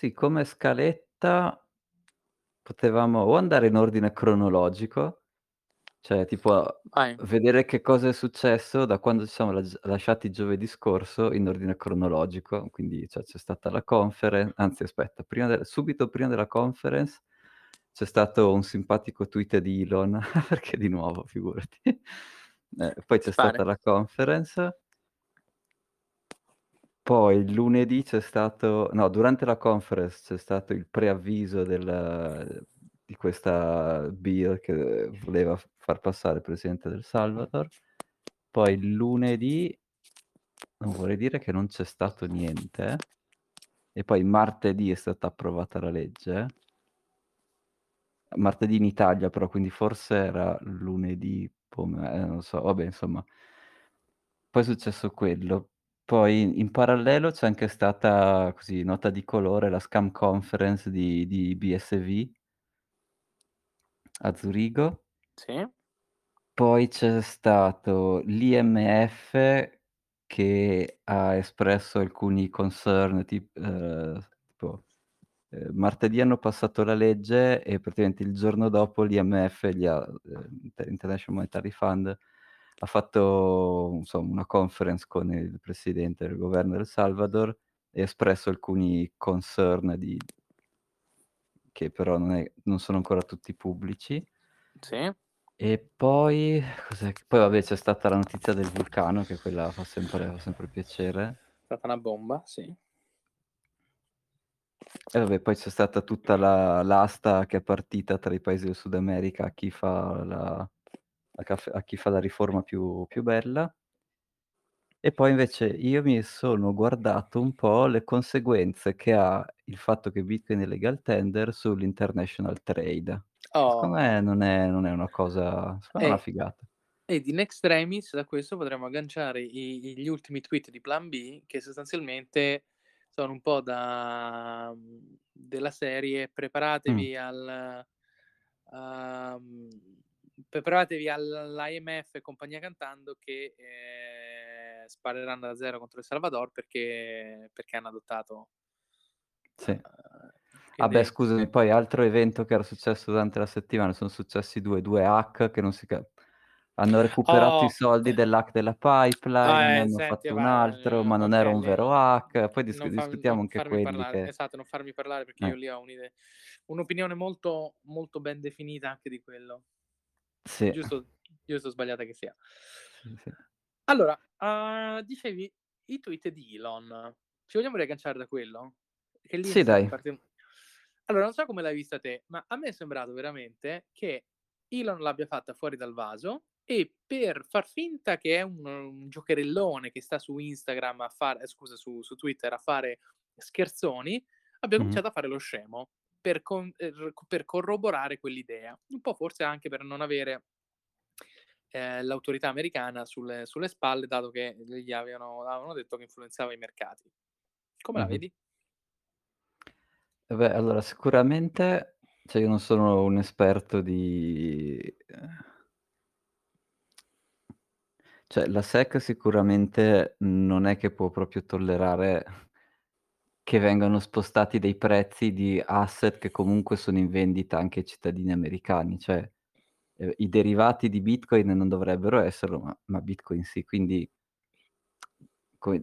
Sì, come scaletta potevamo o andare in ordine cronologico, cioè tipo Vai. vedere che cosa è successo da quando ci siamo las lasciati giovedì scorso in ordine cronologico, quindi cioè c'è stata la conferen anzi aspetta, prima del subito prima della conference c'è stato un simpatico tweet di Elon, perché di nuovo figurati. Eh, poi c'è stata la conference poi lunedì c'è stato no, durante la conference c'è stato il preavviso del di questa bill che voleva far passare il presidente del Salvador. Poi lunedì non vorrei dire che non c'è stato niente. E poi martedì è stata approvata la legge. Martedì in Italia però, quindi forse era lunedì pome eh, non so, vabbè insomma. Poi è successo quello. Poi in parallelo c'è anche stata, così nota di colore, la scam conference di di BSV a Zurigo. Sì. Poi c'è stato l'IMF che ha espresso alcuni concern tip ehm, tipo, ehm, martedì hanno passato la legge e praticamente il giorno dopo l'IMF gli ha Inter International Monetary Fund, ha fatto insomma una conference con il presidente del governo del Salvador e ha espresso alcuni concern di che però non è non sono ancora tutti pubblici. Sì. E poi cos'è poi vabbè c'è stata la notizia del vulcano che quella fa sempre fa sempre piacere. Stata una bomba, sì. E vabbè poi c'è stata tutta la l'asta che è partita tra i paesi del Sud America chi fa la a chi fa la riforma più più bella. E poi invece io mi sono guardato un po' le conseguenze che ha il fatto che Bitcoin è legal tender sull'international trade. Secondo me Oh. non è non è una cosa secondo è una figata. ed in extremis da questo potremmo agganciare i gli ultimi tweet di Plan B, che sostanzialmente sono un po' da mhmm, della serie. "Preparatevi al uhm, preparatevi all'IMF e compagnia cantando che, ehm, spareranno da zero contro El Salvador perché perché hanno adottato" Sì. uhm, Ah beh quindi scusami, poi altro evento che era successo durante la settimana, son successi 2 2 hack che non si ca hanno recuperato i Oh! soldi dell'hack della pipeline, ne Ah, eh, hanno senti, fatto un altro, ma non era un vero hack. Poi disc non fa non discutiamo anche farmi quelli parlare. che Esatto, non farmi parlare perché io Eh. lì ho un'ide un'opinione molto molto ben definita anche di quello. Sì. Giusto giusto sbagliata che sia. Sì. Allora, uhm, dicevi i tweet di Elon. Ci vogliamo riagganciare da quello? Che lì Sì dai. parti allora non so come l'hai vista te, ma a me è sembrato veramente che Elon l'abbia fatta fuori dal vaso e per far finta che è un un giocherellone che sta su Instagram a fare scusa su su Twitter a fare scherzoni, abbia cominciato a fare lo scemo per con er per corroborare quell'idea. Un po' forse anche per non avere ehm, l'autorità americana sulle sulle spalle, dato che gli avevano avevano detto che influenzava i mercati. Come la Mh-mh. vedi? Eh beh, allora sicuramente cioè io non sono un esperto di ehm cioè la SEC sicuramente non è che può proprio tollerare che vengano spostati dei prezzi di asset che comunque sono in vendita anche ai cittadini americani. Cioè, ehm, i derivati di Bitcoin non dovrebbero esserlo, ma ma Bitcoin sì. Quindi come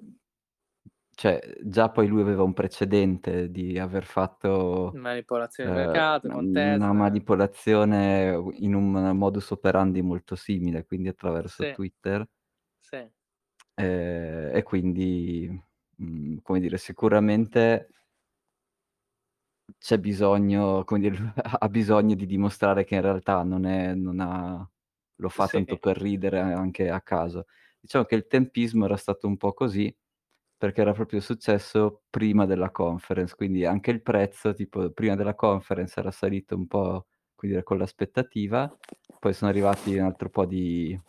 cioè già poi lui aveva un precedente di aver fatto, Manipolazione del ehm, mercato una con una manipolazione in un modus operandi molto simile, quindi attraverso Sì. Twitter. Sì. Ehm, e quindi, mhmm, come dire, sicuramente c'è bisogno come dire, ha ha bisogno di dimostrare che in realtà non è non ha lo fa tanto Sì. per ridere anche a caso. Diciamo che il tempismo era stato un po' così, perché era proprio successo prima della conference, quindi anche il prezzo tipo prima della conference era salito un po', come dire, con l'aspettativa, poi sono arrivati un altro po' di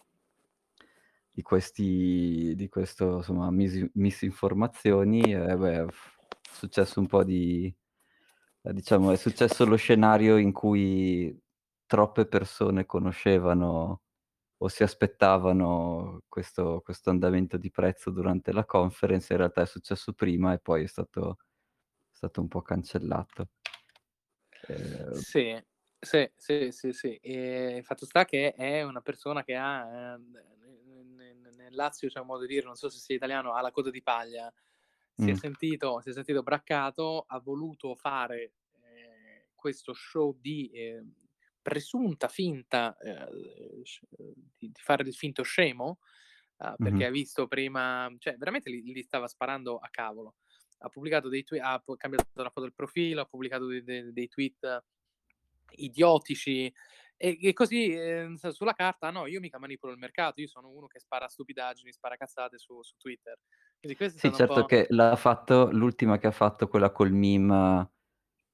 di questi di questo insomma misi misinformazioni e beh, è successo un po' di ehm, diciamo è successo lo scenario in cui troppe persone conoscevano o si aspettavano questo questo andamento di prezzo durante la conference, in realtà è successo prima e poi è stato stato un po' cancellato. Ehm Sì, sì, sì, sì, sì. Ehm, fatto sta che è una persona che ha, n nel Lazio c'è un modo di dire, non so se sia italiano, ha la coda di paglia. Si è Mh. sentito si è sentito braccato, ha voluto fare, ehm, questo show di, ehm, presunta finta, uhm, di di fare il finto scemo, uhm, perché Mh-mh. ha visto prima cioè veramente li li stava sparando a cavolo. Ha pubblicato dei twe ha cambiato la foto del profilo, ha pubblicato de de dei tweet idiotici e e così, s sulla carta: "No, io mica manipolo il mercato, io sono uno che spara stupidaggini, spara cazzate su su Twitter." Sì, certo che l'ha fatto l'ultima che ha fatto, quella col meme,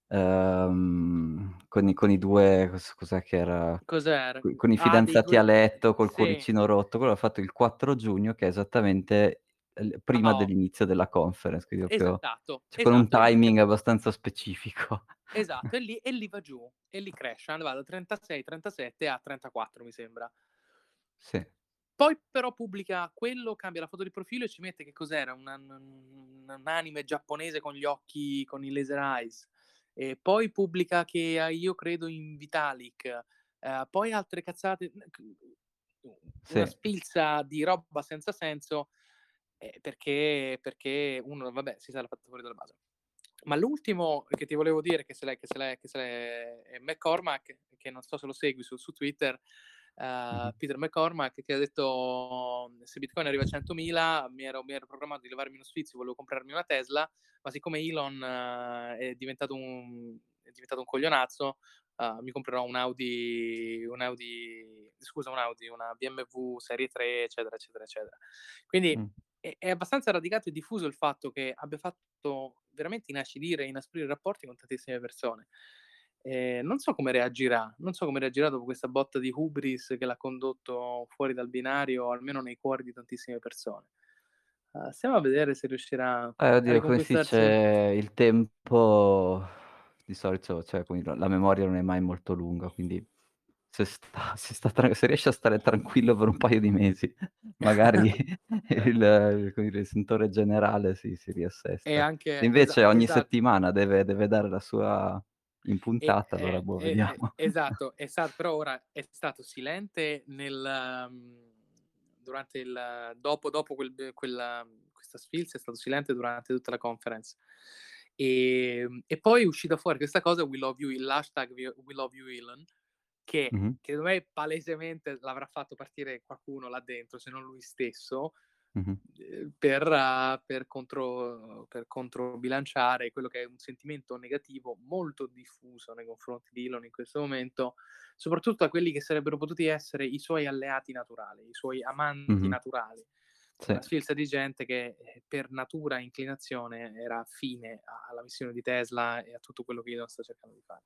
ehm, con i con i 2 cos cos'è che era? Cos'era? Co con i Ah, fidanzati a 2 letto, col sì. cuoricino rotto, quello l'ha fatto il 4 giugno, che è esattamente l prima Ah, oh. dell'inizio della conference, quindi proprio Esatto, cioè con un esatto. E lì timing abbastanza specifico. Esatto, e lì e lì va giù, e lì crasha, va da 36, 37 a 34 mi sembra. Sì. Poi però pubblica quello, cambia la foto di profilo e ci mette che cos'era? Un un un anime giapponese con gli occhi con i laser eyes. E poi pubblica che a io credo in Vitalik, ehm, poi altre cazzate, una Sì. sfilza di roba senza senso, ehm, perché perché uno vabbè si sarà fatto fuori dal vaso. Ma l'ultimo che ti volevo dire che se l'è che se l'è che se l'è è McCormack, che non so se lo segui su su Twitter, Mh-mh. Peter McCormack, che ha detto: "Se Bitcoin arriva a 100.000 mi ero mi ero programmato di levarmi uno sfizio, volevo comprarmi una Tesla, ma siccome Elon è diventato un è diventato un coglionazzo, uhm, mi comprerò un Audi un Audi scusa un Audi, una BMW serie 3, eccetera, eccetera, eccetera." Quindi Mh. È è abbastanza radicato e diffuso il fatto che abbia fatto veramente inacidire e inasprire i rapporti con tantissime persone. Ehm, non so come reagirà, non so come reagirà dopo questa botta di hubris che l'ha condotto fuori dal binario, almeno nei cuori di tantissime persone. Uhm, stiamo a vedere se riuscirà Eh, a oddio, come si dice, il tempo di solito cioè, la memoria non è mai molto lunga, quindi se sta se sta tra se riesce a stare tranquillo per un paio di mesi, magari il dire, il sentore generale si si E riassesta. Se anche invece ogni esatto. settimana deve deve dare la sua E impuntata, allora e boh, e e vediamo. esatto, è sta però ora è stato silente nel mhmm, durante il dopo dopo quel quella questa sfilza è stato silente durante tutta la conference. Ehm, e poi è uscita fuori questa cosa "We love you" l'hashtag "We we love you Elon", che che secondo me palesemente l'avrà fatto partire qualcuno là dentro, se non lui stesso, Mh-mh. ehm, per per contro per controbilanciare quello che è un sentimento negativo molto diffuso nei confronti di Elon in questo momento, soprattutto a quelli che sarebbero potuti essere i suoi alleati naturali, i suoi amanti Mh-mh. naturali. Sì. Una sfilza di gente che, ehm, per natura e inclinazione era affine a alla missione di Tesla e a tutto quello che Elon sta cercando di fare.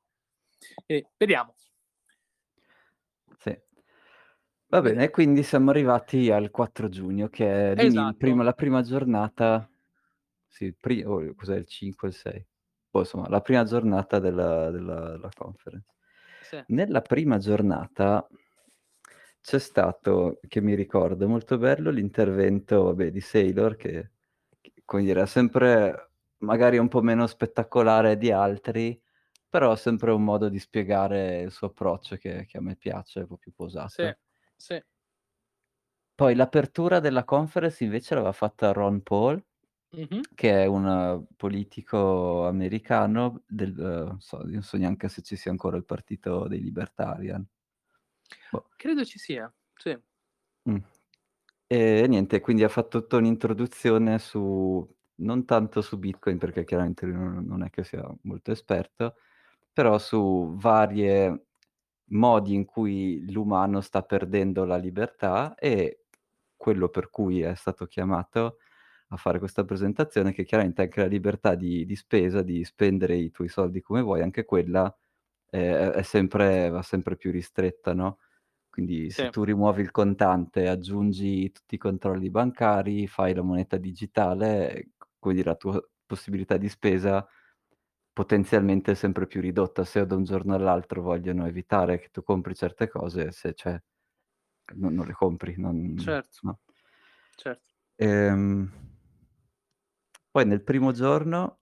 E vediamo. Sì. Va bene, e quindi siamo arrivati al 4 giugno che è l'ini il Esatto. la prima giornata sì, pri o cos'è il 5 o il 6? Boh, insomma, la prima giornata della della della conference. Sì. Nella prima giornata c'è stato, che mi ricordo molto bello, l'intervento, vabbè, di Saylor che che, come dire, ha sempre magari un po' meno spettacolare di altri, però ha sempre un modo di spiegare il suo approccio che che a me piace, un po' più Sì, posato. sì. Poi l'apertura della conference invece l'aveva fatta Ron Paul, Mh-mh. che è un politico americano del non so non so neanche se ci sia ancora il partito dei libertarian. Boh. Credo ci sia, sì. Mh. E niente, quindi ha fatto tutta un'introduzione su non tanto su Bitcoin, perché chiaramente lui non non è che sia molto esperto, però su varie modi in cui l'umano sta perdendo la libertà e quello per cui è stato chiamato a fare questa presentazione, che chiaramente anche la libertà di di spesa, di spendere i tuoi soldi come vuoi, anche quella è è sempre va sempre più ristretta, no, quindi se Sì. tu rimuovi il contante, aggiungi tutti i controlli bancari, fai la moneta digitale, come dire, la tua possibilità di spesa potenzialmente sempre più ridotta. Se da un giorno all'altro vogliono evitare che tu compri certe cose, se cioè non non le compri, non Certo, no. certo. Ehm, poi nel primo giorno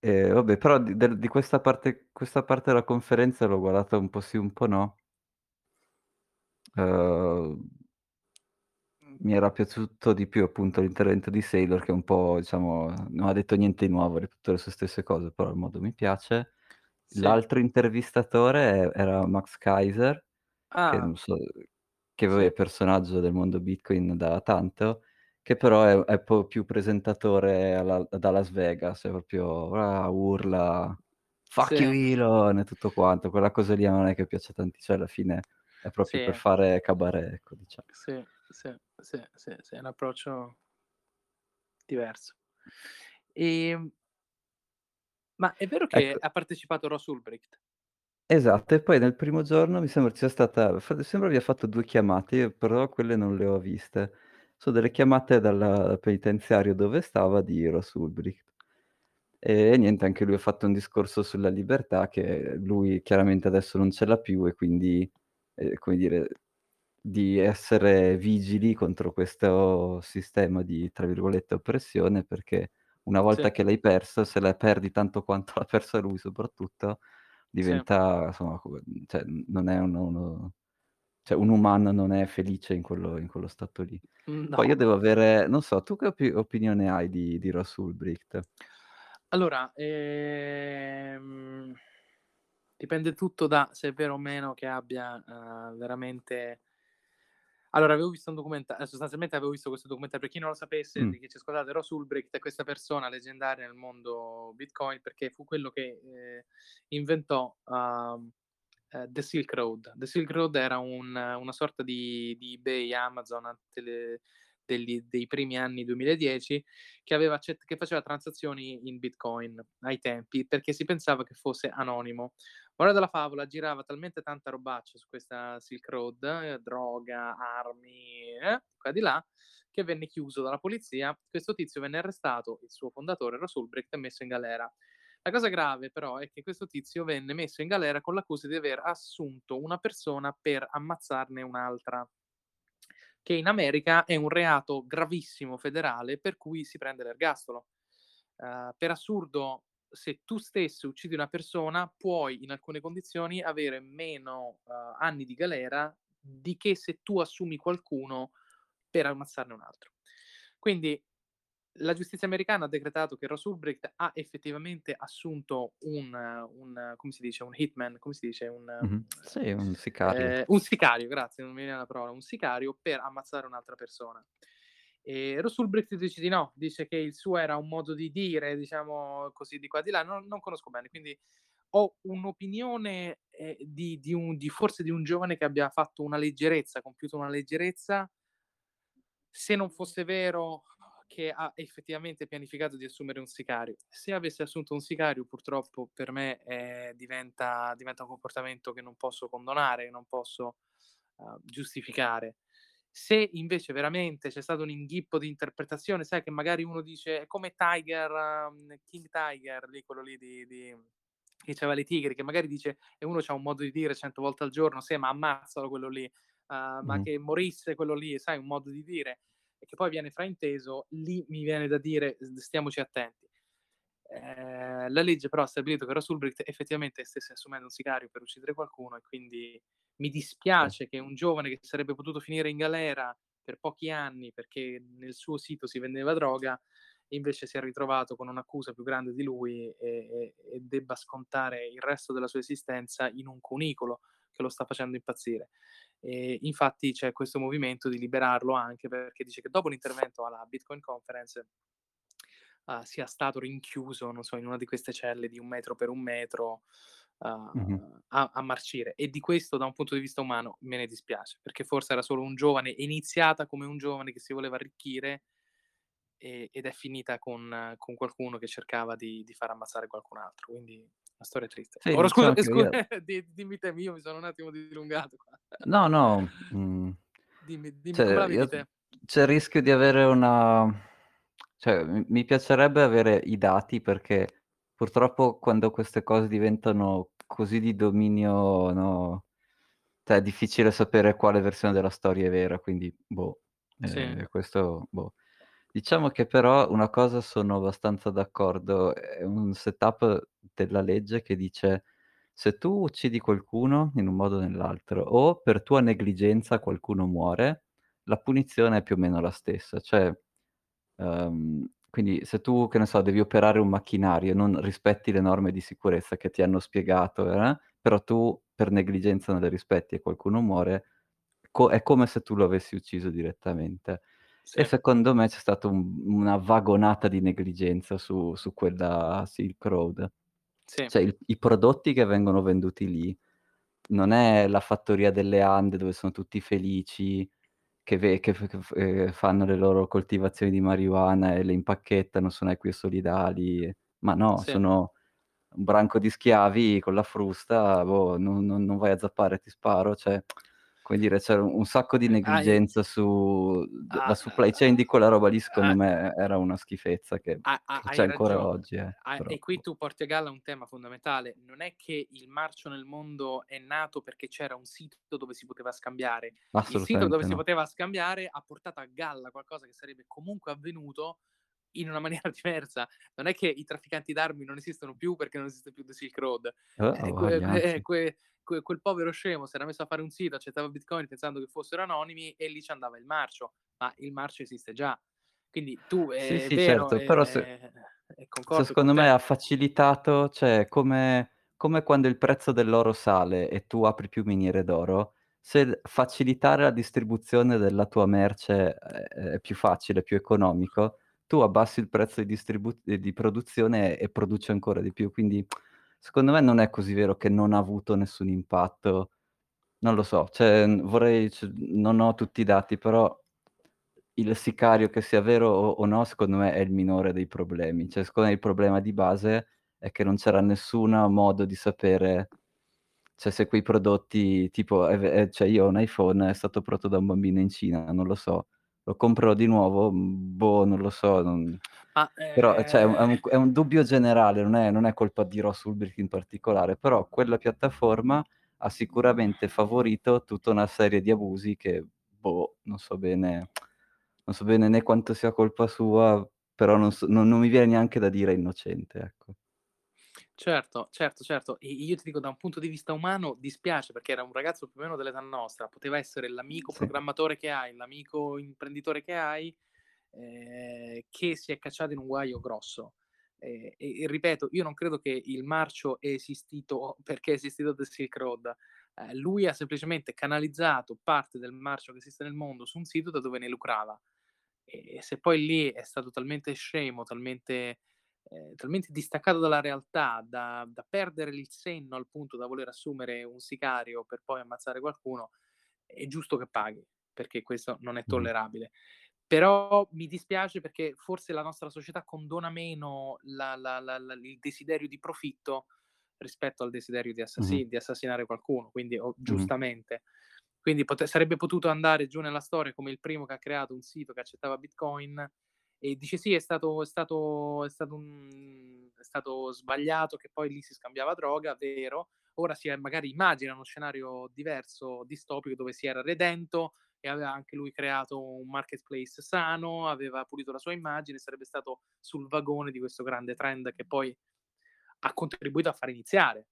E vabbè, però di di questa parte questa parte della conferenza l'ho guardata un po' sì, un po' no. Mhmm, mi era piaciuto di più appunto l'intervento di Saylor che un po' diciamo non ha detto niente di nuovo, ha ripetuto le sue stesse cose, però il modo mi piace. Sì. L'altro intervistatore e era Max Keiser, che Ah. non so che vabbè Sì. è personaggio del mondo Bitcoin da tanto, che però è è po' più presentatore alla da Las Vegas, è proprio ah, urla: "Fuck you Sì. Elon!" e tutto quanto. Quella cosa lì non è che piace tanti cioè alla fine è proprio per Sì. fare cabaret, ecco dicia Sì, sì, sì, sì, sì, è un approccio diverso. Ehm ma è vero che Ecco ha partecipato Ross Ulbricht? Esatto, e poi nel primo giorno mi sembra ci sia stata sembra abbia fatto 2 chiamate, però quelle non le ho viste. So delle chiamate dal penitenziario dove stava di Ross Ulbricht. E niente, anche lui ha fatto un discorso sulla libertà che lui chiaramente adesso non ce l'ha più e quindi, ehm, come dire, di essere vigili contro questo sistema di, tra virgolette, "oppressione", perché una Sì. volta che l'hai perso, se la perdi tanto quanto l'ha persa lui soprattutto, Sì. diventa insomma come mhmm, cioè non è uno uno cioè un umano non è felice in quello in quello stato lì. Mhmm, Poi io no. devo avere non so, tu che opi opinione hai di di Ross Ulbricht? Allora, ehm, dipende tutto da se è vero o meno che abbia, uhm, veramente allora avevo visto un documenta ehm, sostanzialmente avevo visto questo documentario per chi non lo sapesse, di chi ci ascoltate, Ross Ulbricht è questa persona leggendaria nel mondo Bitcoin, perché fu quello che, ehm, inventò, ehm, The Silk Road. The Silk Road era un una sorta di di eBay, Amazon tele degli dei primi anni 2010 che aveva che faceva transazioni in Bitcoin ai tempi, perché si pensava che fosse anonimo. Moral della favola, girava talmente tanta robaccia su questa Silk Road, ehm, droga, armi, eh, qua di là, che venne chiuso dalla polizia. Questo tizio venne arrestato, il suo fondatore Ross e messo in galera. La cosa grave però è che questo tizio venne messo in galera con l'accusa di aver assunto una persona per ammazzarne un'altra. Che in America è un reato gravissimo federale per cui si prende l'ergastolo. Uhm, per assurdo, se tu stesso uccidi una persona, puoi in alcune condizioni avere meno, uhm, anni di galera di che se tu assumi qualcuno per ammazzarne un altro. Quindi la giustizia americana ha decretato che Ross Ulbricht ha effettivamente assunto un un come si dice, un hitman, come si dice, un Mh-mh. Sì, un sicario. ehm, un sicario, grazie, non mi veniva la parola, un sicario per ammazzare un'altra persona. E Ross Ulbricht dice di no, dice che il suo era un modo di dire, diciamo così di qua di là, non non conosco bene, quindi ho un'opinione, ehm, di di un di forse di un giovane che abbia fatto una leggerezza, compiuto una leggerezza se non fosse vero che ha effettivamente pianificato di assumere un sicario. Se avesse assunto un sicario purtroppo per me, ehm, diventa diventa un comportamento che non posso condonare, non posso, uhm, giustificare. Se invece veramente c'è stato un inghippo di interpretazione, sai che magari uno dice è come Tiger, mhmm, King Tiger, lì quello lì di di che c'aveva le tigri, che magari dice e uno c'ha un modo di dire 100 volte al giorno: "Sì, ma ammazzalo quello lì, uhm, ma Mh-mh. che morisse quello lì", sai un modo di dire, e che poi viene frainteso, lì mi viene da dire stiamoci attenti. Ehm, la legge però ha stabilito che Ross Ulbricht effettivamente stesse assumendo un sicario per uccidere qualcuno e quindi mi dispiace che un giovane che sarebbe potuto finire in galera per pochi anni perché nel suo sito si vendeva droga, invece sia ritrovato con un'accusa più grande di lui e e e debba scontare il resto della sua esistenza in un cunicolo che lo sta facendo impazzire. E infatti c'è questo movimento di liberarlo anche perché dice che dopo l'intervento alla Bitcoin Conference uhm, sia stato rinchiuso, non so, in una di queste celle di 1 metro per 1 metro, Mh-mh. uhm, a a marcire. E di questo da un punto di vista umano me ne dispiace, perché forse era solo un giovane iniziata come un giovane che si voleva arricchire, e ed è finita con con qualcuno che cercava di di far ammazzare qualcun altro, quindi storia triste. Sì, Ora scusa diciamo che scu io di dimmi te, io mi sono un attimo dilungato qua. No, no, mhmm, Dimmi dimmi cioè io c'è il rischio di avere una cioè m mi piacerebbe avere i dati perché purtroppo quando queste cose diventano così di dominio, no, cioè è difficile sapere quale versione della storia è vera, quindi boh, Sì. ehm, questo boh. Diciamo che però una cosa sono abbastanza d'accordo, è un setup della legge che dice: se tu uccidi qualcuno in un modo o nell'altro o per tua negligenza qualcuno muore, la punizione è più o meno la stessa. Cioè, uhm, quindi se tu, che ne so, devi operare un macchinario non rispetti le norme di sicurezza che ti hanno spiegato, eh, però tu per negligenza non le rispetti e qualcuno muore, co è come se tu lo avessi ucciso direttamente. E Sì, secondo me c'è stato un una vagonata di negligenza su su quella Silk Road. sì, Cioè il i prodotti che vengono venduti lì, non è la fattoria delle Ande dove sono tutti felici, che ve che f che f ehm, fanno le loro coltivazioni di marijuana e le impacchettano, sono equi e solidali, ma no, sì. sono un branco di schiavi con la frusta, boh, non non non vai a zappare, ti sparo, cioè, come dire, c'era un sacco di Ah, e negligenza su d la ah, supply chain di quella roba lì secondo ah me era una schifezza che che c'è ancora ragione. oggi, eh, però e qui boh. tu porti a galla un tema fondamentale. Non è che il marcio nel mondo è nato perché c'era un sito dove si poteva scambiare. Il sito dove Assolutamente si no. poteva scambiare ha portato a galla qualcosa che sarebbe comunque avvenuto in una maniera diversa. Non è che i trafficanti d'armi non esistono più perché non esiste più The Silk Road. Eh, a Eh, que voglia, que anzi. que que quel povero scemo si era messo a fare un sito, accettava Bitcoin pensando che fossero anonimi e lì ci andava il marcio, ma il marcio esiste già. Quindi tu Sì, è sì, vero, certo, però se ehm, e se secondo me ha facilitato cioè come come quando il prezzo dell'oro sale e tu apri più miniere d'oro, se facilitare la distribuzione della tua merce è è più facile, più economico, tu abbassi il prezzo di distribu ehm, di produzione e produci ancora di più. Quindi secondo me non è così vero che non ha avuto nessun impatto. Non lo so, cioè, vorrei c non ho tutti i dati, però il sicario che sia vero o o no, secondo me è il minore dei problemi. Cioè, secondo me il problema di base è che non c'era nessuna modo di sapere, cioè se quei prodotti tipo è cioè io ho un iPhone, è stato prodotto da un bambino in Cina, non lo so. Lo comprerò di nuovo? Mhmm, boh, non lo so, non però, ehm, cioè è un è un è un dubbio generale, non è non è colpa di Ross Ulbricht in particolare, però quella piattaforma ha sicuramente favorito tutta una serie di abusi che, boh, non so bene non so bene né quanto sia colpa sua, però non s non non mi viene neanche da dire innocente, ecco. Certo, certo, certo. E io ti dico da un punto di vista umano dispiace perché era un ragazzo più o meno dell'età nostra, poteva essere l'amico Sì. programmatore che hai, l'amico imprenditore che hai, ehm, che si è cacciato in un guaio grosso. Ehm, e e ripeto, io non credo che il marcio è esistito perché è esistito The Silk Road. Ehm, lui ha semplicemente canalizzato parte del marcio che esiste nel mondo su un sito da dove ne lucrava. E se poi lì è stato talmente scemo, talmente ehm, talmente distaccato dalla realtà da da perdere il senno al punto da voler assumere un sicario per poi ammazzare qualcuno, è giusto che paghi, perché questo non è tollerabile. Però mi dispiace perché forse la nostra società condona meno la la la il desiderio di profitto rispetto al desiderio di Mh-mh. assassi di assassinare qualcuno, quindi o Mh-mh. giustamente. Quindi pote sarebbe potuto andare giù nella storia come il primo che ha creato un sito che accettava Bitcoin e dice: "Sì, è stato è stato è stato un è stato sbagliato che poi lì si scambiava droga", vero. Ora si è magari immagina uno scenario diverso, distopico, dove si era redento e aveva anche lui creato un marketplace sano, aveva pulito la sua immagine, sarebbe stato sul vagone di questo grande trend che poi ha contribuito a far iniziare.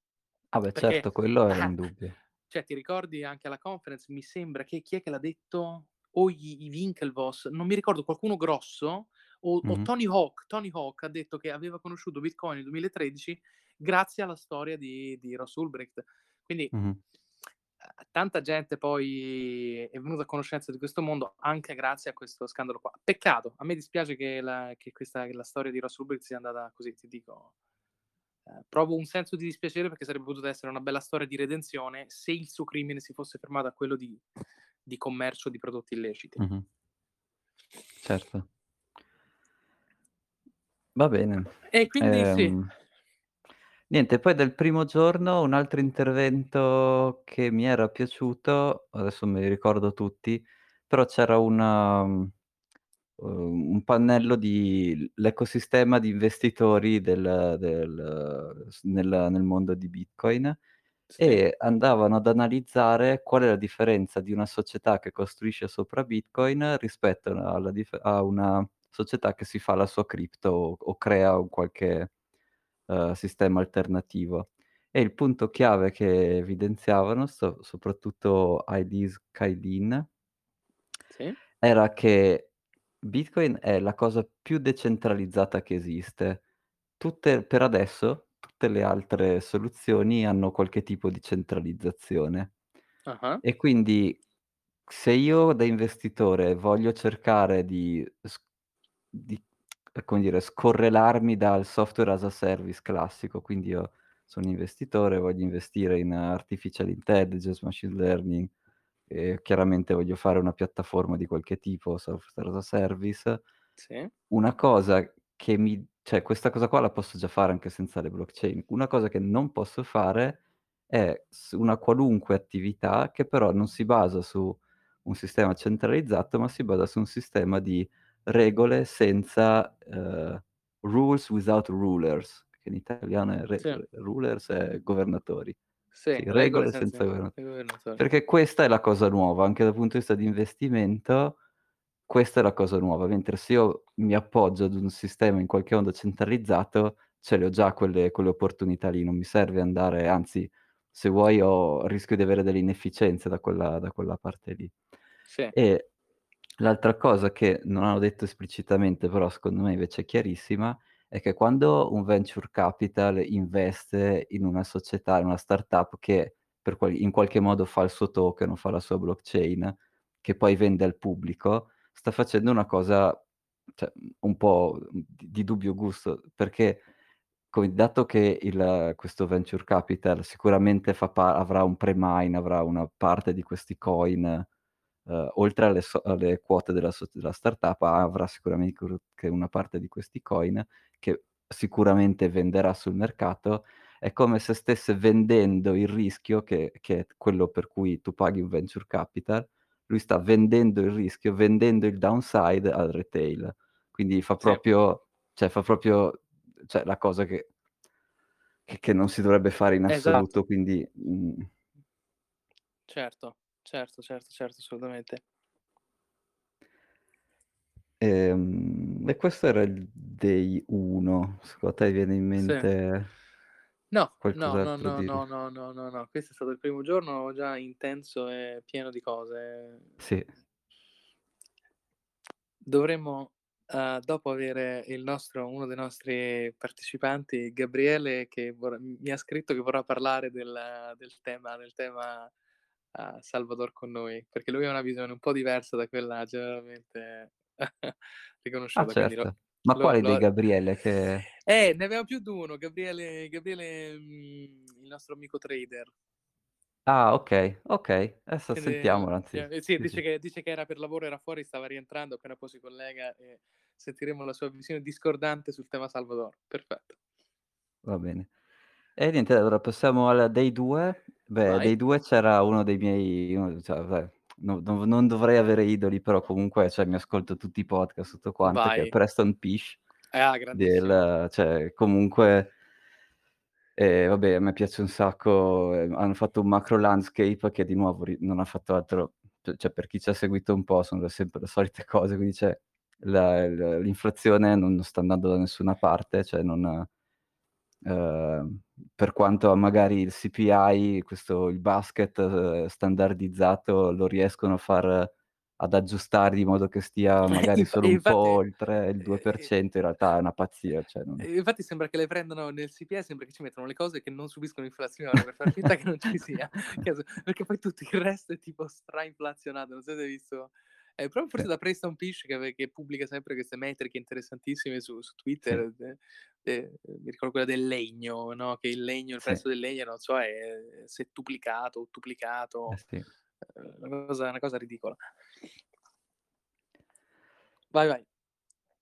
Ah beh Perché certo, quello è ah, indubbio. cioè ti ricordi anche alla conference, mi sembra che chi è che l'ha detto? O i i Winklevoss, non mi ricordo, qualcuno grosso o o Mh-mh. Tony Hawk. Tony Hawk ha detto che aveva conosciuto Bitcoin nel 2013 grazie alla storia di di Ross Ulbricht. Quindi, Mh-mh. uhm, tanta gente poi è venuta a conoscenza di questo mondo anche grazie a questo scandalo qua. Peccato, a me dispiace che la che questa che la storia di Ross Ulbricht sia andata così, ti dico Ehm, provo un senso di dispiacere perché sarebbe potuta essere una bella storia di redenzione se il suo crimine si fosse fermato a quello di di commercio di prodotti illeciti. Mh-mh. Certo. Va bene. E quindi sì, Ehm, niente, poi del primo giorno un altro intervento che mi era piaciuto, adesso me li ricordo tutti, però c'era una mhmm, uhm, un pannello di l'ecosistema di investitori del del s nel nel mondo di Bitcoin sì, e andavano ad analizzare qual è la differenza di una società che costruisce sopra Bitcoin rispetto alla dif a una società che si fa la sua cripto o o crea un qualche, uhm, sistema alternativo. E il punto chiave che evidenziavano, so soprattutto Aidez Khalil Sì. era che Bitcoin è la cosa più decentralizzata che esiste. Tutte per adesso, tutte le altre soluzioni hanno qualche tipo di centralizzazione. Ah-ah. E quindi se io da investitore voglio cercare di di come dire, scorrelarmi dal software as a service classico, quindi io sono investitore, voglio investire in artificial intelligence, machine learning e chiaramente voglio fare una piattaforma di qualche tipo, software as a service, Sì. una cosa che mi cioè questa cosa qua la posso già fare anche senza le blockchain. Una cosa che non posso fare è una qualunque attività che però non si basa su un sistema centralizzato, ma si basa su un sistema di regole senza, uhm, rules without rulers, che in italiano è re Sì. rulers è governatori. Sì, Sì, regole regole senza senza governa i governatori. perché questa è la cosa nuova, anche dal punto di vista di investimento, questa è la cosa nuova, mentre se io mi appoggio ad un sistema in qualche modo centralizzato, ce le ho già quelle quelle opportunità lì, non mi serve andare anzi, se vuoi ho rischio di avere delle inefficienze da quella da quella parte lì. Sì. E l'altra cosa che non hanno detto esplicitamente, però secondo me invece è chiarissima, è che quando un venture capital investe in una società, in una startup che per qual in qualche modo fa il suo token o fa la sua blockchain, che poi vende al pubblico, sta facendo una cosa, cioè, un po', di di dubbio gusto, perché come dato che il questo venture capital sicuramente pa avrà un pre-mine, avrà una parte di questi coin, uhm, oltre alle so alle quote della so della startup, avrà sicuramente una parte di questi coin che sicuramente venderà sul mercato. È come se stesse vendendo il rischio che che è quello per cui tu paghi un venture capital, lui sta vendendo il rischio, vendendo il downside al retail. Quindi fa Sì. proprio cioè fa proprio cioè la cosa che che che non si dovrebbe fare in Esatto. assoluto, quindi, mhmm Certo, certo, certo, certo, assolutamente. Ehm, e questo era il day 1. Secondo te viene in Sì. mente No, no, no, qualcos'altro no, di no, no, no, no, no. Questo è stato il primo giorno già intenso e pieno di cose. Sì. Dovremmo, uhm, dopo avere il nostro uno dei nostri partecipanti, Gabriele, che vor mi ha scritto che vorrà parlare del del tema del tema, uhm, Salvador con noi, perché lui ha una visione un po' diversa da quella generalmente Ah riconosciuta, lo certo. Ma lo quale dei lo Gabriele che eh, ne abbiamo più d'uno, Gabriele Gabriele, mhmm, il nostro amico trader. Ah okay, okay. Adesso Quindi sentiamolo anzi. eh, sì, dice che dice che era per lavoro, era fuori, stava rientrando, appena poi si collega e sentiremo la sua visione discordante sul tema Salvador. Perfetto. Va bene. E niente, allora passiamo al day 2. Beh, Vai. 2 c'era uno dei miei uno cioè vabbè, no no non dovrei avere idoli, però comunque, cioè mi ascolto tutti i podcast, tutto quanto, che è Vai. Preston Pysh Ah, grandissimo. del cioè comunque ehm, vabbè a me piace un sacco, ehm, hanno fatto un macro landscape che di nuovo ri non ha fatto altro c cioè per chi ci ha seguito un po' sono sempre le solite cose, quindi c'è la il l'inflazione non non sta andando da nessuna parte, cioè non Ehm, per quanto magari il CPI, questo il basket, uhm, standardizzato lo riescono a far ad aggiustare in modo che stia magari solo e un po' infatti oltre il due per ehm, cento, in realtà è una pazzia, cioè non e infatti sembra che le prendano nel CPI, sembra che ci mettono le cose che non subiscono inflazione per far finta che non ci sia. Perché poi tutto il resto è tipo stra-inflazionato. Non so se hai visto è proprio forse da Preston Pysh che che pubblica sempre queste metriche interessantissime su su Twitter, de de mi ricordo quella del legno, no, che il legno il prezzo del legno, non so, è settuplicato, eh ottuplicato, sì. ehm, una cosa una cosa ridicola. Vai, vai.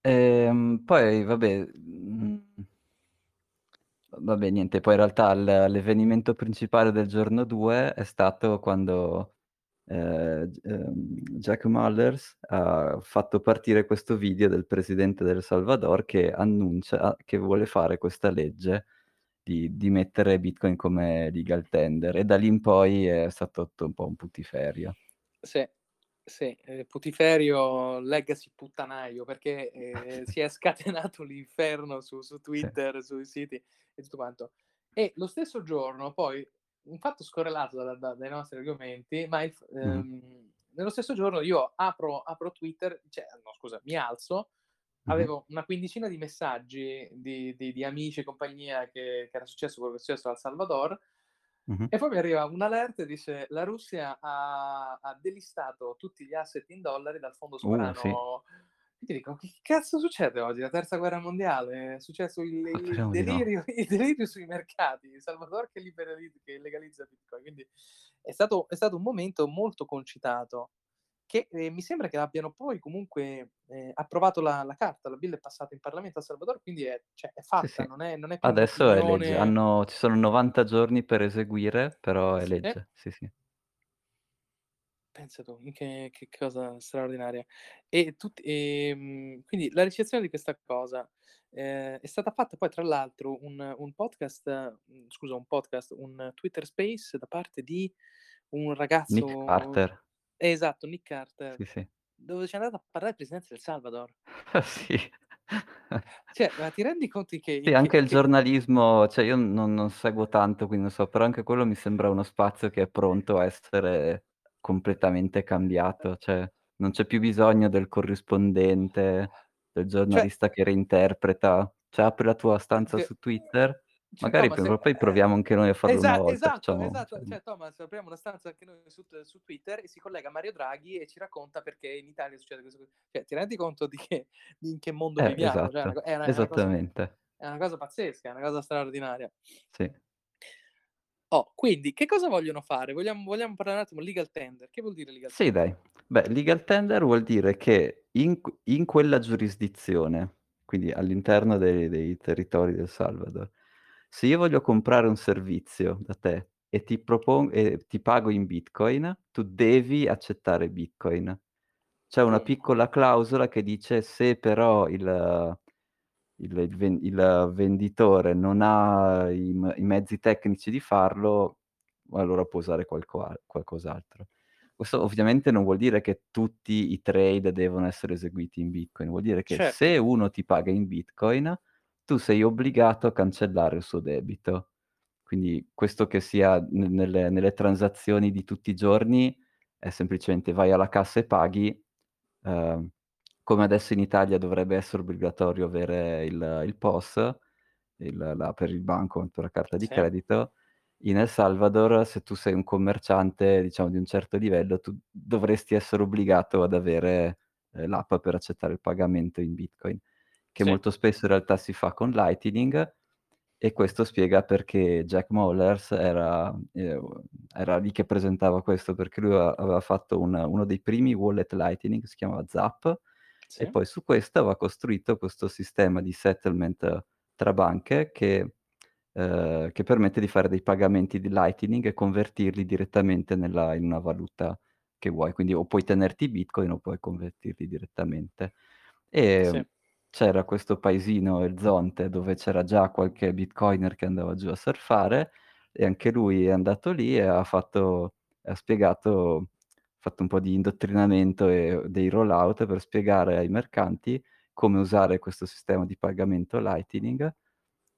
Ehm, poi vabbè, mhmm Vabbè niente, poi in realtà l l'avvenimento principale del giorno 2 è stato quando, J ehm, Jack Mallers ha fatto partire questo video del presidente del Salvador che annuncia che vuole fare questa legge di di mettere Bitcoin come legal tender e da lì in poi è stato tutto un po' un putiferio. Sì. Sì, ehm, putiferio legacy puttanaio, perché, ehm, si è scatenato l'inferno su su Sì. Twitter, sui siti e tutto quanto. E lo stesso giorno poi, un fatto scorrelato da da dai nostri argomenti, ma il Mh-mh. ehm, nello stesso giorno io apro apro Twitter, cioè no scusa, mi alzo, Mh-mh. avevo una quindicina di messaggi di di di amici e compagnia che che era successo quello che è successo a El Salvador Mh-mh. e poi mi arriva un alert e dice: "La Russia ha ha delistato tutti gli asset in dollari dal fondo Uh, sì. Sovrano" e ti dico: "Che cazzo succede oggi? La terza guerra mondiale? È successo il il di no. delirio il delirio sui mercati, Salvador che liberalizza che legalizza Bitcoin." Quindi è stato è stato un momento molto concitato che, ehm, mi sembra che abbiano poi comunque, ehm, approvato la la carta, la bill è passata in Parlamento a Salvador, quindi è cioè è Sì, fatta, sì. non è non è Adesso è legge. Hanno ci sono 90 giorni per eseguire, però è sì. legge. Sì, sì. Pensa tu, che che cosa straordinaria. E tut ehm, quindi la ricezione di questa cosa, ehm, è stata fatta poi tra l'altro un un podcast mhmm, scusa un podcast, un Twitter Space da parte di un Nick ragazzo Carter. esatto, Nick Carter, Sì, sì. dove ci è andato a parlare il presidente del Salvador. Sì. Cioè, ma ti rendi conto che Sì, anche che il che giornalismo cioè io non non seguo tanto, quindi non so, però anche quello mi sembra uno spazio che è pronto a essere completamente cambiato, cioè non c'è più bisogno del corrispondente, del cioè giornalista che reinterpreta. Cioè apri la tua stanza che su Twitter, Cioè magari Thomas, prima eh, o poi proviamo anche noi a farlo una esa volta, esatto, facciamo esatto. cioè Cioè Thomas, apriamo una stanza anche noi su su Twitter e si collega Mario Draghi e ci racconta perché in Italia succede questo. Cioè, ti rendi conto di che di in che mondo eh, viviamo? Cioè, è una co esatto, è una è una cosa esattamente. è una cosa pazzesca, è una cosa straordinaria. Sì. Oh, quindi che cosa vogliono fare? Vogliamo vogliamo parlare un attimo legal tender. Che vuol dire legal Sì tender? dai. Beh, legal tender vuol dire che in in quella giurisdizione, quindi all'interno dei dei territori del Salvador, se io voglio comprare un servizio da te e ti propon e ti pago in bitcoin, tu devi accettare bitcoin. C'è una piccola clausola che dice: se però il il il ven il venditore non ha i i mezzi tecnici di farlo, allora può usare qualco qualcos'altro. Questo ovviamente non vuol dire che tutti i trade devono essere eseguiti in Bitcoin, vuol dire che certo, se uno ti paga in Bitcoin, tu sei obbligato a cancellare il suo debito. Quindi questo che sia ne nelle nelle transazioni di tutti i giorni è semplicemente vai alla cassa e paghi, ehm, come adesso in Italia dovrebbe essere obbligatorio avere il il POS, il la per il banco, per la carta di sì, credito, in El Salvador se tu sei un commerciante, diciamo di un certo livello, tu dovresti essere obbligato ad avere, ehm, l'app per accettare il pagamento in Bitcoin, che sì, molto spesso in realtà si fa con Lightning e questo spiega perché Jack Mallers era ehm, era lì che presentava questo, perché lui aveva fatto un uno dei primi wallet Lightning, si chiamava Zap, e poi su questo aveva costruito questo sistema di settlement tra banche che ehm, che permette di fare dei pagamenti di Lightning e convertirli direttamente nella in una valuta che vuoi. Quindi o puoi tenerti i Bitcoin o puoi convertirli direttamente. sì, Ehm, c'era questo paesino, El Zonte, dove c'era già qualche bitcoiner che andava giù a surfare e anche lui è andato lì e ha fatto ha spiegato fatto un po' di indottrinamento e dei rollout per spiegare ai mercanti come usare questo sistema di pagamento Lightning,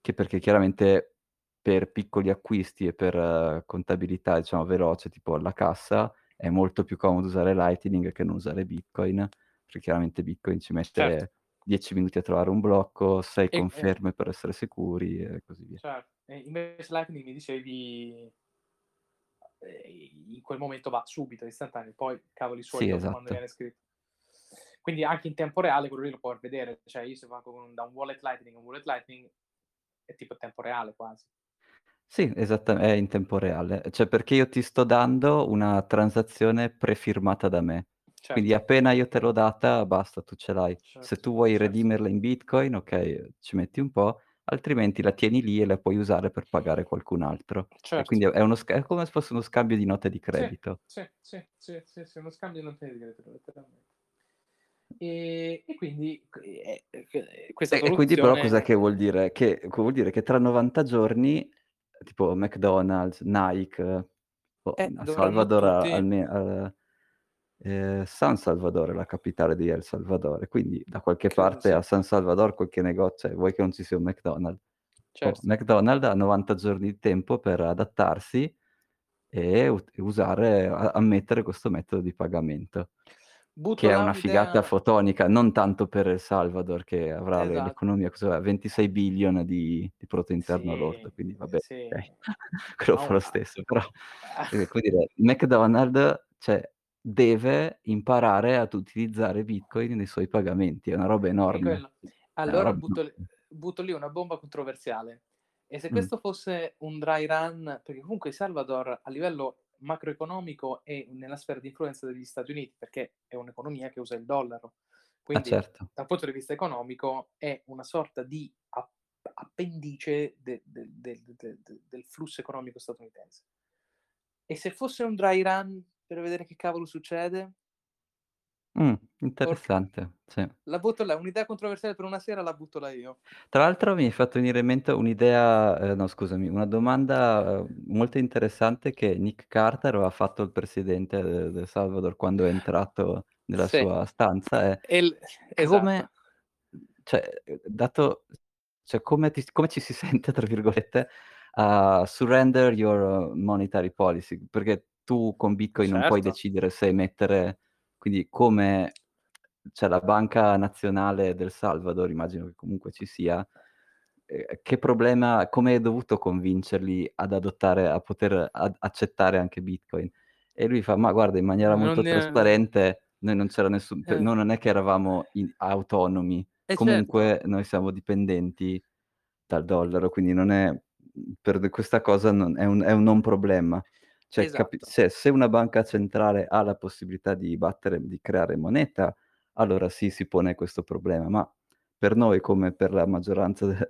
che perché chiaramente per piccoli acquisti e per eh, contabilità, diciamo, veloce, tipo alla cassa, è molto più comodo usare Lightning che non usare Bitcoin, perché chiaramente Bitcoin ci certo. mette 10 minuti a trovare un blocco, 6 E e conferme per essere sicuri e così via. certo. E invece Lightning mi dicevi Ehm, in quel momento va subito, istantaneo, poi cavoli suoi Sì, dopo quando esatto. viene scritto. Quindi anche in tempo reale quello lì lo puoi vedere, cioè io se con da un wallet Lightning a un wallet Lightning è tipo tempo reale quasi. Sì, esatta è in tempo reale. Cioè, perché io ti sto dando una transazione prefirmata da me. Quindi Certo, appena io te l'ho data, basta, tu ce l'hai. Se certo, tu vuoi certo, redimerla in Bitcoin, okay, ci metti un po', altrimenti la tieni lì e la puoi usare per pagare qualcun altro. E certo. quindi è uno sca è come se fosse uno scambio di note di credito. sì, sì, sì, sì, sì, uno scambio di note di credito letteralmente. Ehm, e quindi q questa E e quindi però soluzione cos'è che vuol dire? Che vuol dire che tra 90 giorni, tipo McDonald's, Nike, boh, eh, Salvador tutti alme uhm Ehm, San Salvador è la capitale di El Salvador, quindi da qualche Credo parte a. San Salvador qualche nego cioè vuoi che non ci sia un McDonald's? Oh, Certo. McDonald's ha 90 giorni di tempo per adattarsi e usare ammettere questo metodo di pagamento, che Butto è là una figata un'idea fotonica, non tanto per El Salvador che avrà Esatto. l'economia cos'aveva, 26 billion di di prodotto interno lordo, Sì, quindi vabbè, sì. okay, quello A fa lo stesso, però, come dire, McDonald's, cioè deve imparare ad utilizzare Bitcoin nei suoi pagamenti, è una roba enorme. Allora roba butto butto lì una bomba controversiale. E se Mh. questo fosse un dry run perché comunque El Salvador a livello macroeconomico è nella sfera di influenza degli Stati Uniti, perché è un'economia che usa il dollaro. Ah Quindi certo. dal punto di vista economico è una sorta di ap appendice de de de del flusso economico statunitense. E se fosse un dry run per vedere che cavolo succede? Porc interessante, sì. la butto là, un'idea controversiale per una sera la butto là io. Tra l'altro mi hai fatto venire in mente un'idea ehm, no scusami, una domanda, uhm, molto interessante che Nick Carter aveva fatto al presidente de del Salvador quando è entrato nella Sì. sua stanza è: E l esatto. come cioè, dato cioè come ti come ci si sente, tra virgolette, a "surrender your monetary policy", perché tu con Bitcoin non puoi Certo. decidere se emettere quindi come cioè la banca nazionale del Salvador, immagino che comunque ci sia, ehm, che problema come hai dovuto convincerli ad adottare a poter ad accettare anche Bitcoin? E lui fa: "Ma guarda in maniera molto ne trasparente, noi non c'era nessun p Eh. noi non è che eravamo in autonomi, Eh certo. comunque noi siamo dipendenti dal dollaro, quindi non è per questa cosa non è un è un non problema. Cioè capi Esatto. se se una banca centrale ha la possibilità di battere di creare moneta, allora sì, si pone questo problema, ma per noi come per la maggioranza de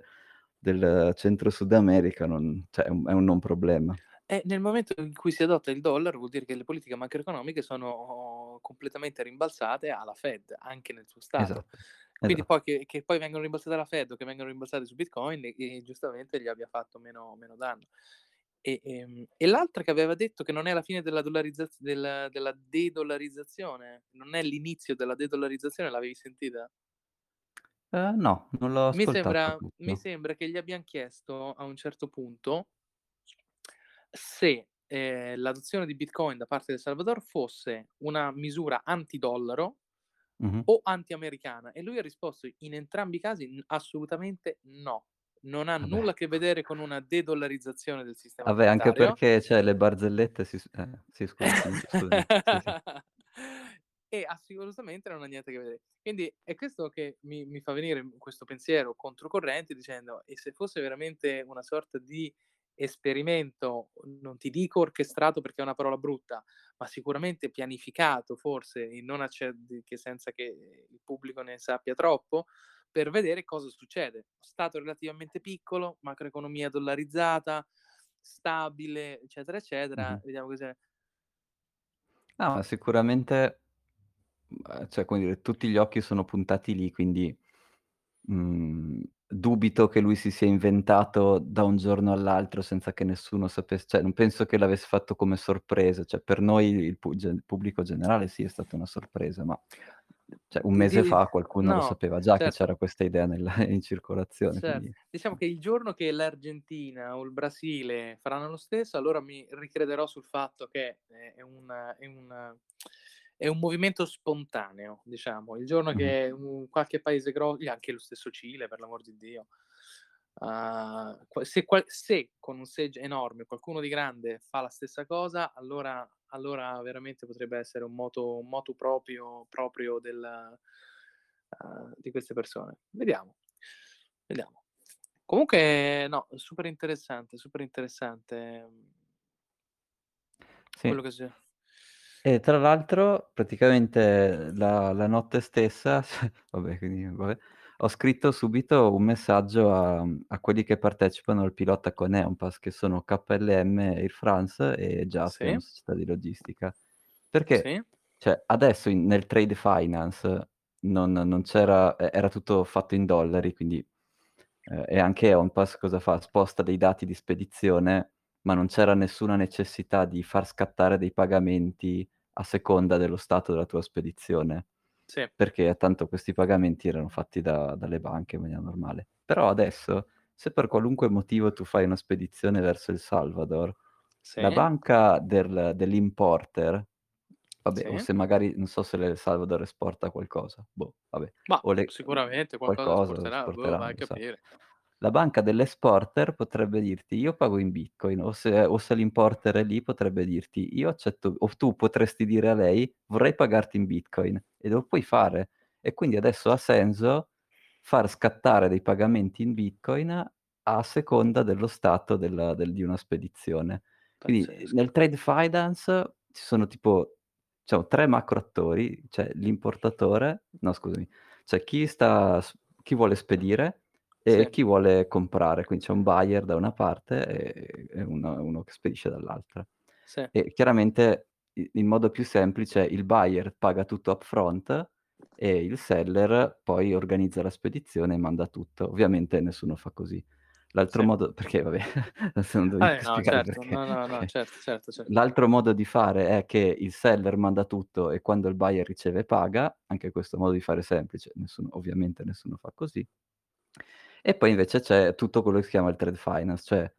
del centro Sud America non cioè è un è un non problema." Eh, nel momento in cui si adotta il dollaro vuol dire che le politiche macroeconomiche sono completamente rimbalzate alla Fed, anche nel suo stato. Esatto, Quindi esatto. poi che che poi vengono rimbalzate alla Fed o che vengono rimbalzate su Bitcoin e e giustamente gli abbia fatto meno meno danno. E ehm, e l'altra che aveva detto che non è la fine della dollarizaz del della de-dollarizzazione? Non è l'inizio della de-dollarizzazione, l'avevi sentita? Ehm, no, non l'ho Mi sembra mi sembra che gli abbiam chiesto a un certo punto se, ehm, l'adozione di Bitcoin da parte del Salvador fosse una misura anti-dollaro Mh-mh. o anti-americana e lui ha risposto in entrambi i casi: "N assolutamente no. Non ha beh. nulla a che vedere con una de-dollarizzazione del sistema beh, anche monetario" perché cioè le barzellette si eh, sì scusa, finisci, scusami. Sì, sì. E assolutamente non ha niente a che vedere. Quindi è questo che mi mi fa venire, questo pensiero controcorrente dicendo: "E se fosse veramente una sorta di esperimento, non ti dico orchestrato perché è una parola brutta, ma sicuramente pianificato forse non acce che senza che il pubblico ne sappia troppo, per vedere cosa succede. Stato relativamente piccolo, macroeconomia dollarizzata, stabile, eccetera, eccetera, Mh-mh. vediamo cos'è." No, ma sicuramente, mhmm, cioè come dire, tutti gli occhi sono puntati lì, quindi, mhmm, dubito che lui si sia inventato da un giorno all'altro senza che nessuno sapesse cioè non penso che l'avesse fatto come sorpresa, cioè per noi il pu gen pubblico generale sì, è stata una sorpresa, ma cioè un mese di fa qualcuno lo no, sapeva già che certo. c'era questa idea nella in circolazione, Cert quindi diciamo che il giorno che l'Argentina o il Brasile faranno lo stesso, allora mi ricrederò sul fatto che è è un è un è un movimento spontaneo, diciamo. Il giorno Mh-mh. che un qualche paese gro e anche lo stesso Cile per l'amor di Dio, qua se se con un seggio enorme qualcuno di grande fa la stessa cosa, allora allora veramente potrebbe essere un moto un motu proprio proprio del uhm, di queste persone. Vediamo, vediamo. Comunque no, super interessante, super interessante, mhmm Sì. quello che si E tra l'altro praticamente la la notte stessa, vabbè quindi vabbè, ho scritto subito un messaggio a a quelli che partecipano al pilota con Eonpass, che sono KLM, Air France e che è una Sì. società di logistica. Perché, Sì. cioè adesso in nel trade finance non non c'era era tutto fatto in dollari, quindi ehm, e anche Eonpass cosa fa? Sposta dei dati di spedizione, ma non c'era nessuna necessità di far scattare dei pagamenti a seconda dello stato della tua spedizione, Sì. perché tanto questi pagamenti erano fatti da dalle banche in maniera normale. Però adesso, se per qualunque motivo tu fai una spedizione verso El Salvador, la Sì. banca del dell'importer vabbè, o Sì. se magari non so se l'El Salvador esporta qualcosa, boh, vabbè, Mah, o le sicuramente qualcosa qualcosa esporterà, boh, vai esporteranno, a esatto. capire. La banca dell'esporter potrebbe dirti: "Io pago in bitcoin", o se o se l'importer è lì potrebbe dirti: "Io accetto" o tu potresti dire a lei: "Vorrei pagarti in bitcoin", e lo puoi fare. E quindi adesso ha senso far scattare dei pagamenti in bitcoin a seconda dello stato del del di una spedizione. Quindi, Pazzesco. nel trade finance ci sono tipo diciamo 3 macro attori, c'è l'importatore no scusami, c'è chi sta chi vuole spedire e Sì. chi vuole comprare, quindi c'è un buyer da una parte e e uno uno che spedisce dall'altra. Sì. E chiaramente i il modo più semplice è il buyer paga tutto upfront e il seller poi organizza la spedizione e manda tutto. Ovviamente nessuno fa così. L'altro Sì. modo perché vabbè, adesso non devo Eh neanche no, spiegare certo. perché, No, no, no, okay. certo, certo, cer L'altro modo di fare è che il seller manda tutto e quando il buyer riceve paga, anche questo modo di fare semplice, nessuno ovviamente nessuno fa così. E poi invece c'è tutto quello che si chiama il trade finance, cioè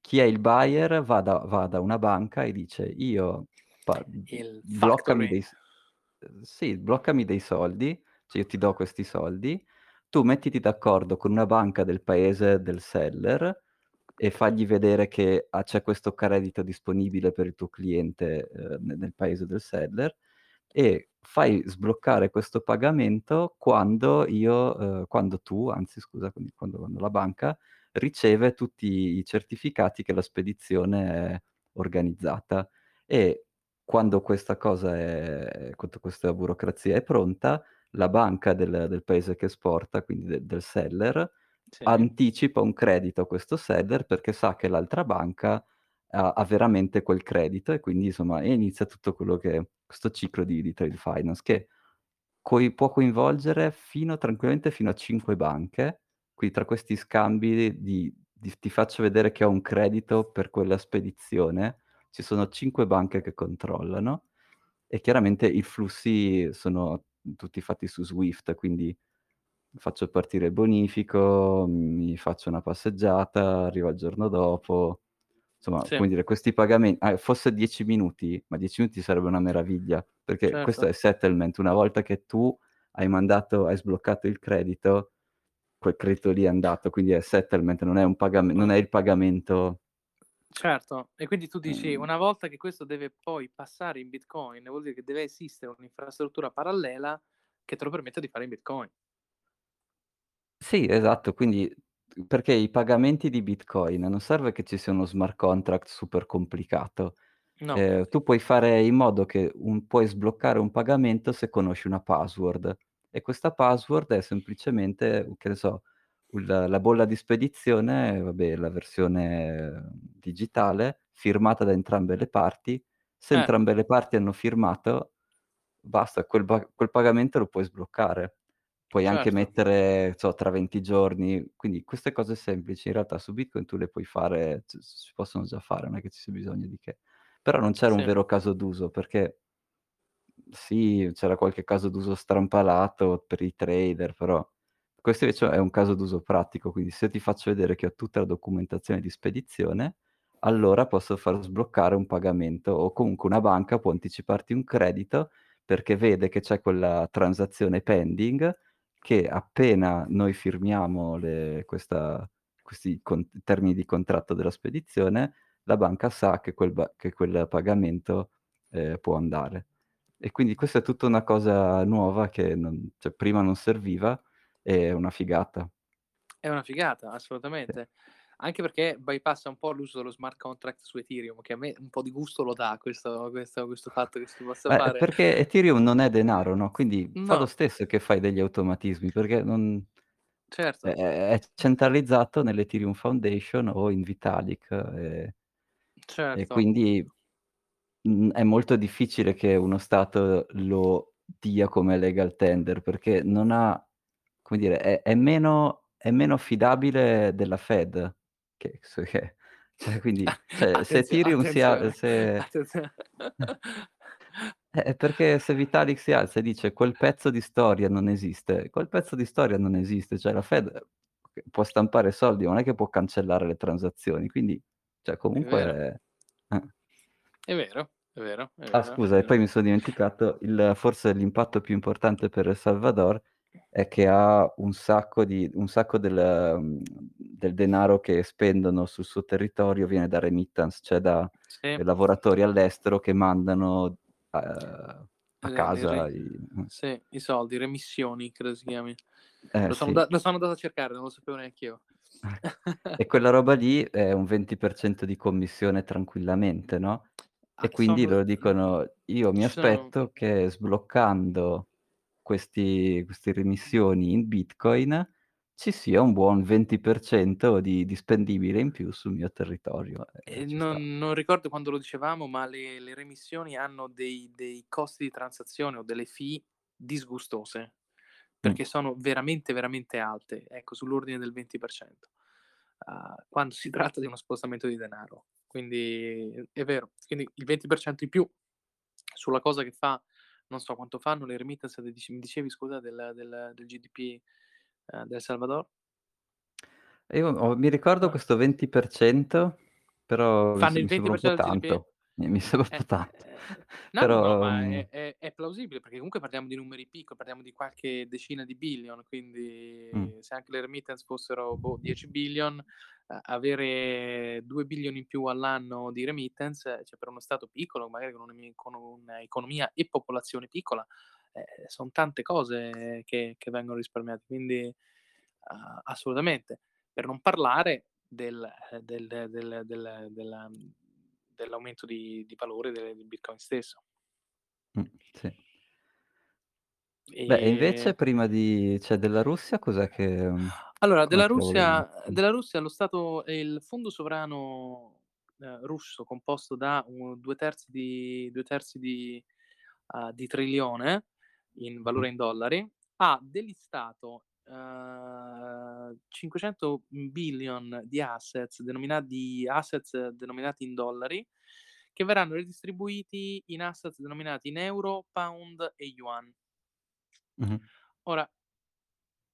chi è il buyer va da va da una banca e dice: "Io pa bloccami dei s" uhm, sì, "bloccami dei soldi, cioè io ti do questi soldi, tu mettiti d'accordo con una banca del paese del seller e fagli vedere che, ah, c'è questo credito disponibile per il tuo cliente, ne nel paese del seller e fai sbloccare questo pagamento quando io uhm, quando tu anzi scusa, quindi quando quando la banca riceve tutti i certificati che la spedizione è organizzata. E quando questa cosa è quando questa burocrazia è pronta, la banca del del paese che esporta, quindi de del seller, Sì. anticipa un credito a questo seller perché sa che l'altra banca ha ha veramente quel credito e quindi insomma inizia tutto quello che questo ciclo di di trade finance che coi può coinvolgere fino tranquillamente fino a 5 banche, qui tra questi scambi di di ti faccio vedere che ho un credito per quella spedizione, ci sono 5 banche che controllano e chiaramente i flussi sono tutti fatti su Swift, quindi faccio partire il bonifico, mi faccio una passeggiata, arriva il giorno dopo. Insomma, Sì. come dire, questi pagamen ah, fosse 10 minuti, ma 10 minuti sarebbe una meraviglia, perché questo Certo. è settlement. Una volta che tu hai mandato hai sbloccato il credito, quel credito lì è andato, quindi è settlement, non è un pagame non è il pagamento Certo. E quindi tu dici: Ehm una volta che questo deve poi passare in bitcoin, vuol dire che deve esistere un'infrastruttura parallela che te lo permetta di fare in bitcoin. Sì, esatto, quindi perché i pagamenti di bitcoin non serve che ci sia uno smart contract super complicato. No. Ehm, tu puoi fare in modo che un puoi sbloccare un pagamento se conosci una password e questa password è semplicemente, che ne so, il la bolla di spedizione, vabbè la versione digitale, firmata da entrambe le parti. Se Eh. entrambe le parti hanno firmato, basta, quel quel pagamento lo puoi sbloccare. Puoi anche Certo. mettere, so, tra 20 giorni, quindi queste cose semplici in realtà su Bitcoin tu le puoi fare, c si possono già fare, non è che ci sia bisogno di che. Però non c'era un Sì. vero caso d'uso perché sì, c'era qualche caso d'uso strampalato per i trader, però questo invece è un caso d'uso pratico, quindi se ti faccio vedere che ho tutta la documentazione di spedizione, allora posso far sbloccare un pagamento o comunque una banca può anticiparti un credito perché vede che c'è quella transazione pending che appena noi firmiamo le questa questi con termini di contratto della spedizione, la banca sa che quel ba che quel pagamento, ehm, può andare. E quindi questa è tutta una cosa nuova che non cioè prima non serviva, è una figata. È una figata, assolutamente. Anche perché bypassa un po' l'uso dello smart contract su Ethereum, che a me un po' di gusto lo dà questo questo questo fatto che si possa Eh, fare. perché Ethereum non è denaro, no, quindi fa lo No. stesso che fai degli automatismi, perché non è Certo. è è centralizzato nell'Ethereum Foundation o in Vitalik, e e Certo. quindi, mhmm, è molto difficile che uno stato lo dia come legal tender, perché non ha come dire, è è meno è meno affidabile della Fed, che che cioè quindi cioè se Attenzio attenzione, se attenzio Eh, perché se Vitalik si alza e dice: "Quel pezzo di storia non esiste", quel pezzo di storia non esiste, cioè la Fed può stampare soldi, ma non è che può cancellare le transazioni, quindi cioè È vero, comunque eh. è vero, è vero, è Ah vero, è scusa, e vero. poi mi sono dimenticato, il forse l'impatto più importante per El Salvador è che ha un sacco di un sacco del mhmm, del denaro che spendono sul suo territorio viene da remittance, cioè da Sì, lavoratori all'estero che mandano, a le le re casa i mh. sì, i soldi, remissioni credo si chiami. Eh Lo sono sì. da lo sono andato a cercare, non lo sapevo neanch'io. E quella roba lì è un 20% di commissione tranquillamente, no, Ah, e quindi sono loro dicono: "Io mi sono aspetto che sbloccando questi queste remissioni in Bitcoin ci sia un buon 20% di di spendibile in più sul mio territorio." E E ci sta. non non ricordo quando lo dicevamo, ma le le remissioni hanno dei dei costi di transazione o delle fee disgustose, Mh. perché sono veramente, veramente alte, ecco, sull'ordine del 20%, uhm, quando si tratta di uno spostamento di denaro. Quindi è vero, quindi il 20% in più sulla cosa che fa non so quanto fanno le remittance mi dicevi scusa del del del GDP, ehm, del Salvador? Io ho mi ricordo Ah. questo 20%, però Fanno il mi sembra po' 20% del GDP? tanto. Mi sembra un po' Eh, tanto. no, no, no, Però, ma è è è plausibile perché comunque parliamo di numeri picco parliamo di qualche decina di billion, quindi se anche le remittance fossero, boh, 10 billion, avere 2 billion in più all'anno di remittance, cioè per uno stato piccolo, magari con un'economia e popolazione piccola, eh, son tante cose che che vengono risparmiate, quindi, uhm, assolutamente. Per non parlare del ehm, del del del del dell'aumento di di valore de del Bitcoin stesso. mh, sì. Beh, e invece prima di cioè della Russia cos'è che mhmm, allora della lo Russia della Russia lo stato ehm, il fondo sovrano, ehm, russo composto da u 2/3 di 2/3 di uhm, di trilione in valore in dollari, ha delistato, uhm, 500 billion di assets denomina di assets denominati in dollari, che verranno ridistribuiti in assets denominati in euro, pound e yuan. Mh-mh, Ora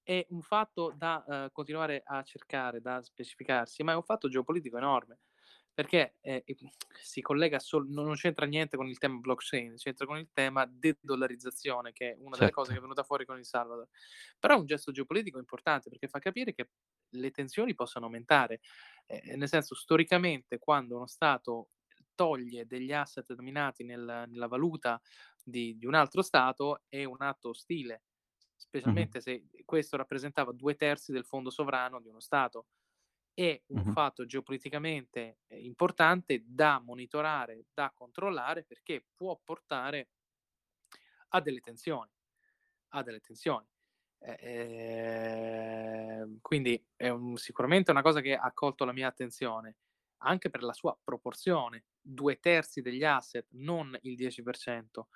è un fatto da, uhm, continuare a cercare, da specificarsi, ma è un fatto geopolitico enorme, perché, ehm, i si collega sol no non c'entra niente con il tema blockchain, c'entra con il tema de-dollarizzazione, che è una delle cose che è certo. venuta fuori con il Salvador. Però è un gesto geopolitico importante, perché fa capire che le tensioni possono aumentare. Ehm, nel senso, storicamente quando uno Stato toglie degli asset dominati nel nella valuta di di un altro Stato, è un atto ostile. Specialmente se questo rappresentava 2/3 del fondo sovrano di uno Stato. È un mh-mh, fatto geopoliticamente, ehm, importante da monitorare, da controllare, perché può portare a delle tensioni, a delle tensioni. E ehm, quindi è un sicuramente una cosa che ha colto la mia attenzione, anche per la sua proporzione: 2/3 degli asset, non il 10%,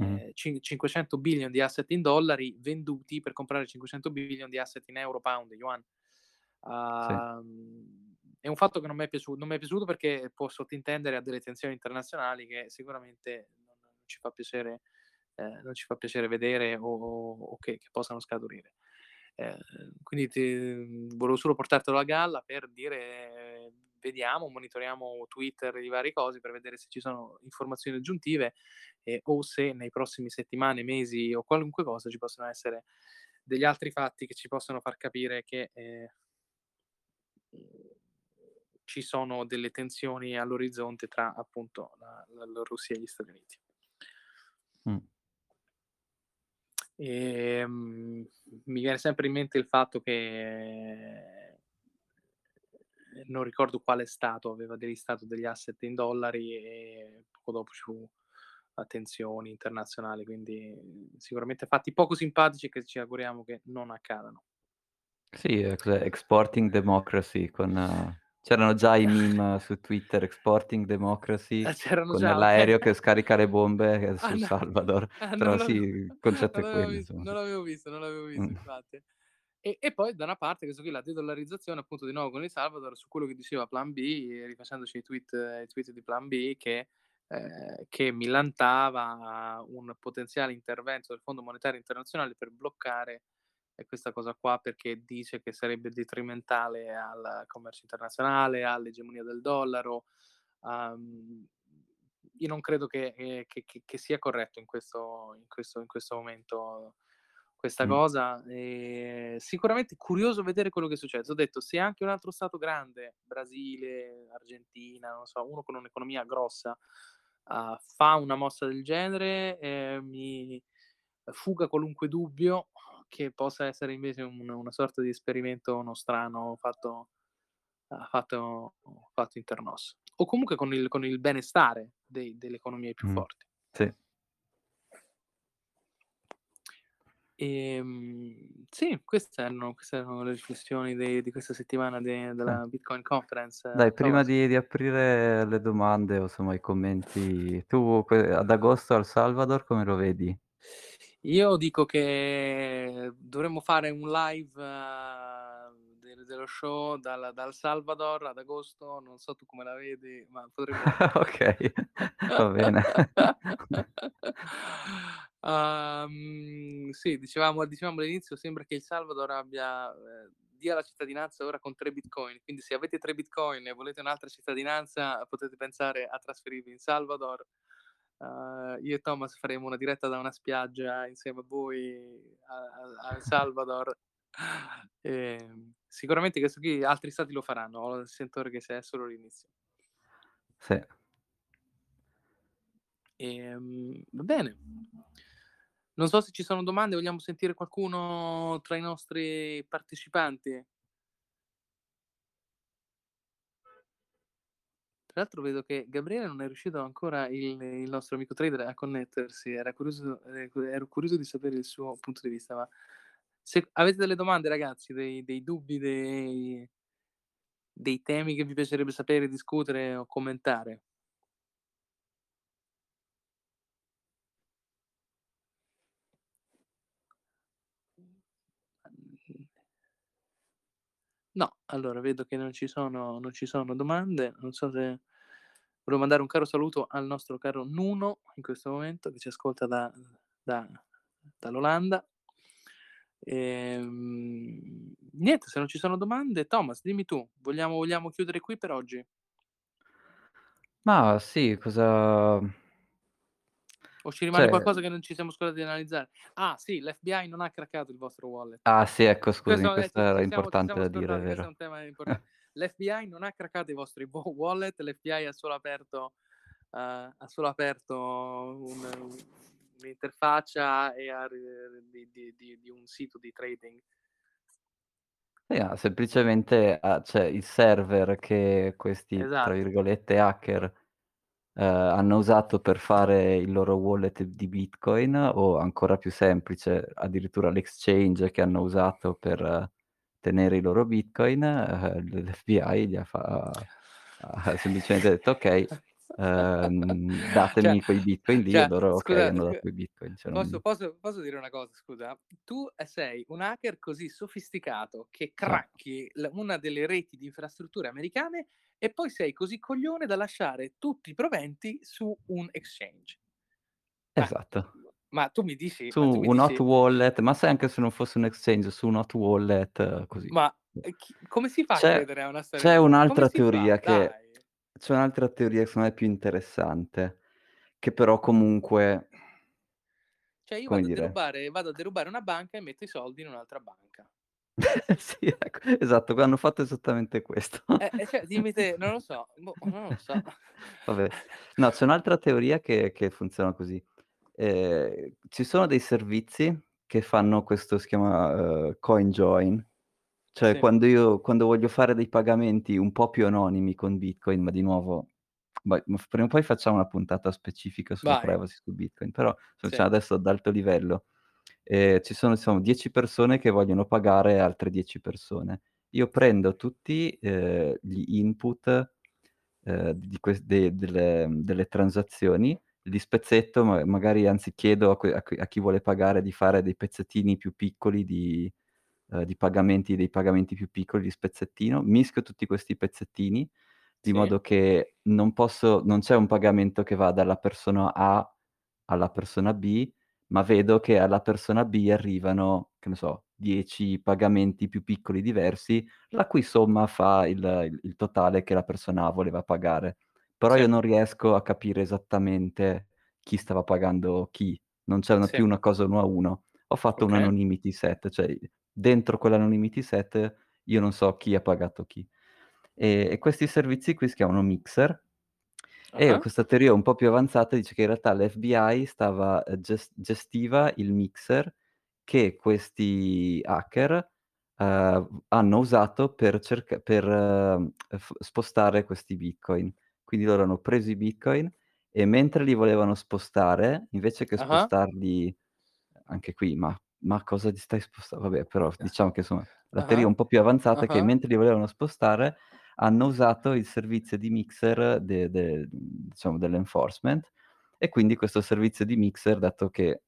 mh-mh, ehm, cin 500 billion di asset in dollari venduti per comprare 500 billion di asset in euro, pound yuan. sì. Uhm, è un fatto che non m'è piaciu non m'è piaciuto perché può sottintendere a delle tensioni internazionali che sicuramente non non ci fa piacere ehm, non ci fa piacere vedere o o o che che possano scaturire. Ehm, quindi ti volevo solo portartelo a galla per dire: vediamo, monitoriamo Twitter, i vari cosi per vedere se ci sono informazioni aggiuntive, e o se nei prossimi settimane, mesi o qualunque cosa ci possono essere degli altri fatti che ci possono far capire che, Mhmm, ci sono delle tensioni all'orizzonte tra appunto la la la Russia e gli Stati Uniti. Mh. Ehm, mi viene sempre in mente il fatto che non ricordo quale stato aveva delistato degli asset in dollari e poco dopo ci fu a tensioni internazionali, quindi sicuramente fatti poco simpatici che ci auguriamo che non accadano. Sì, cos'è Exporting Democracy con c'erano già i meme su Twitter, Exporting Democracy, Ah, c'erano con già? L'aereo che scarica le bombe Ah sul no, Salvador. ah Però sì, il concetto è quello non l'avevo visto, non l'avevo visto Mh. infatti. E e poi da una parte questo qui, la de-dollarizzazione appunto di nuovo con il Salvador, su quello che diceva Plan B, rifacendoci i tweet i tweet di Plan B che ehm, che millantava un potenziale intervento del Fondo Monetario Internazionale per bloccare, ehm, questa cosa qua, perché dice che sarebbe detrimentale al commercio internazionale, all'egemonia del dollaro. Uhm, io non credo che ehm, che che che sia corretto in questo in questo in questo momento questa Mh. cosa. Ehm, sicuramente curioso vedere quello che succede. T'ho detto, se anche un altro stato grande, Brasile, Argentina, non so, uno con un'economia grossa, uhm, fa una mossa del genere, ehm, mi fuga qualunque dubbio che possa essere invece un una sorta di esperimento nostrano fatto uhm, fatto fatto inter nos. O comunque con il con il benestare dei delle economie più Mh. forti. Sì. Ehm, sì, queste erano queste erano le riflessioni de di questa settimana de della Bitcoin Conference, Dai, prima Thomas. di di aprire le domande o insomma i commenti, tu que ad agosto a El Salvador come lo vedi? Io dico che dovremmo fare un live del dello show dal dal Salvador ad agosto, non so tu come la vedi, ma potremmo Okay, va bene. Uhm, sì, dicevamo dicevamo all'inizio, sembra che il Salvador abbia ehm, dia la cittadinanza ora con 3 bitcoin, quindi se avete 3 bitcoin e volete un'altra cittadinanza, potete pensare a trasferirvi in Salvador. Uhm, io e Thomas faremo una diretta da una spiaggia insieme a voi a a Salvador. Ehm, sicuramente questo qui altri stati lo faranno, ho il sentore che sia solo l'inizio. Sì. Ehm, va bene. Non so se ci sono domande, vogliamo sentire qualcuno tra i nostri partecipanti? Tra l'altro vedo che Gabriele non è riuscito ancora il il nostro amico trader a connettersi, era curioso cu ero curioso di sapere il suo punto di vista, ma se avete delle domande ragazzi, dei dei dubbi, dei dei temi che vi piacerebbe sapere, discutere o commentare? No, allora vedo che non ci sono non ci sono domande. Non so se volevo mandare un caro saluto al nostro caro Nuno, in questo momento, che ci ascolta da da dall'Olanda. Ehm, niente, se non ci sono domande, Thomas dimmi tu, vogliamo vogliamo chiudere qui per oggi? Ma sì, cosa O ci rimane cioè qualcosa che non ci siamo scordati di analizzare? Ah sì, l'FBI non ha craccato il vostro wallet. Ah sì, ecco scusami, Questo questo era siamo importante da dire, questo è vero. un tema L'FBI non ha craccato i vostri wa wallet, l'FBI ha solo aperto uhm, ha solo aperto un un'interfaccia e ha di di di di un sito di trading. Eh, semplicemente ha cioè il server che questi, tra Esatto. virgolette, "hacker", ehm, hanno usato per fare il loro wallet di Bitcoin o ancora più semplice, addirittura l'exchange che hanno usato per tenere i loro Bitcoin, l l'FBI gli ha fa ha semplicemente detto: "Okay, ehm, Cioè datemi quei Bitcoin lì", e cioè loro okay, scusa hanno dato i Bitcoin, cioè posso non posso posso dire una cosa scusa? Tu, sei un hacker così sofisticato che Sì. cracchi l una delle reti di infrastrutture americane e poi sei così coglione da lasciare tutti i proventi su un exchange. Ma Esatto. ma tu mi dici Su mi un hot dici wallet, ma sai anche se non fosse un exchange, su un hot wallet così. Ma, ehm, chi come si fa a C'è credere a una storia c'è un'altra si fa? teoria che Dai. c'è un'altra teoria che secondo me è più interessante, che però comunque Cioè io vado a derubare vado a derubare una banca e metto i soldi in un'altra banca. Sì, ecco, esatto, hanno fatto esattamente questo. Eh, e cioè dimmi te, non lo so, boh, non lo so. Vabbè. No, c'è un'altra teoria che che funziona così: ehm, ci sono dei servizi che fanno questo si chiama, uhm, coin join, cioè Sì. quando io quando voglio fare dei pagamenti un po' più anonimi con Bitcoin, ma di nuovo ma f prima o poi facciamo una puntata specifica sulla Vai. privacy su Bitcoin, però Sì. dicendo adesso ad alto livello. Ehm, ci sono diciamo 10 persone che vogliono pagare altre 10 persone. Io prendo tutti, ehm, gli input, di ques de delle delle transazioni, li spezzetto, ma magari anzi chiedo a que a chi a chi vuole pagare di fare dei pezzettini più piccoli di ehm, di pagamenti dei pagamenti più piccoli, li spezzettino, mischio tutti questi pezzettini, di Sì. modo che non posso non c'è un pagamento che va dalla persona A alla persona B, ma vedo che alla persona B arrivano, che ne so, 10 pagamenti più piccoli diversi, la cui somma fa il il totale che la persona A voleva pagare. Però Sì. io non riesco a capire esattamente chi stava pagando chi, non c'è una Sì. più una cosa uno a uno. Ho fatto un Okay. anonymity set, cioè dentro quell'anonymity set io non so chi ha pagato chi. E e questi servizi qui si chiamano mixer e Ah-ah. questa teoria un po' più avanzata dice che in realtà l'FBI stava ehm, ges gestiva il mixer che questi hacker, uhm, hanno usato per cerc per, uhm, f spostare questi bitcoin. Quindi loro hanno preso i bitcoin e mentre li volevano spostare, invece che Ah-ah. spostarli anche qui, ma ma cosa ti stai sposta vabbè, però diciamo che insomma la teoria Ah-ah. un po' più avanzata è che Ah-ah. mentre li volevano spostare, hanno usato il servizio di mixer de de diciamo dell'enforcement e quindi questo servizio di mixer, dato che,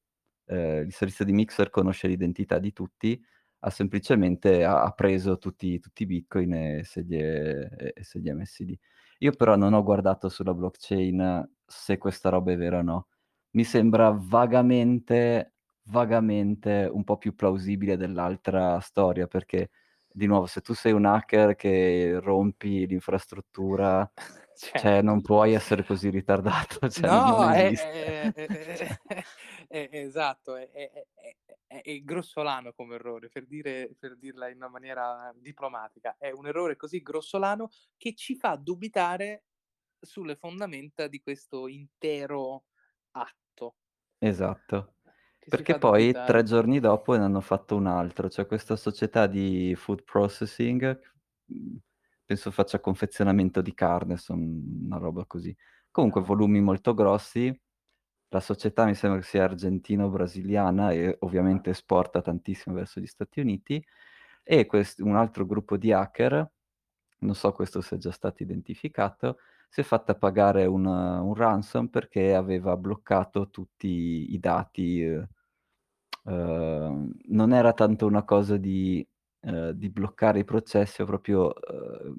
ehm, il servizio di mixer conosce l'identità di tutti, ha semplicemente ha ha preso tutti tutti i bitcoin e se li è e se li è messi lì. Io però non ho guardato sulla blockchain se questa roba è vera o no. Mi sembra vagamente vagamente un po' più plausibile dell'altra storia, perché di nuovo se tu sei un hacker che rompi l'infrastruttura, cioè Certo. non puoi essere così ritardato, cioè No, è esiste. è è è esatto, è grossolano come errore, per dire per dirla in una maniera diplomatica. È un errore così grossolano che ci fa dubitare sulle fondamenta di questo intero atto. Esatto. Perché poi 3 dubitare. giorni dopo ne hanno fatto un altro. C'è questa società di food processing, mhmm, penso faccia confezionamento di carne, son una roba così. Comunque Ah-ah. volumi molto grossi, la società mi sembra che sia argentino-brasiliana e Ah-ah. ovviamente esporta tantissimo verso gli Stati Uniti e quest un altro gruppo di hacker, non so questo se è già stato identificato, si è fatta pagare un un ransom perché aveva bloccato tutti i dati, uhm, uhm, non era tanto una cosa di ehm, di bloccare i processi, o proprio,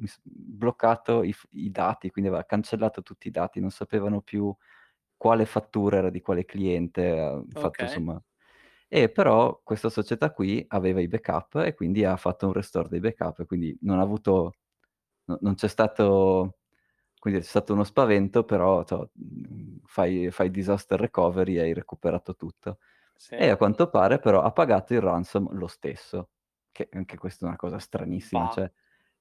s bloccato i i dati, quindi aveva cancellato tutti i dati, non sapevano più quale fattura era di quale cliente, ha fatto Okay. insomma e però questa società qui aveva i backup e quindi ha fatto un restore dei backup quindi non ha avuto no non c'è stato quindi c'è stato uno spavento, però to mhmm, fai fai disaster recovery e hai recuperato tutto. E Sì. a quanto pare però ha pagato il ransom lo stesso, che anche questa è una cosa stranissima, Bah, cioè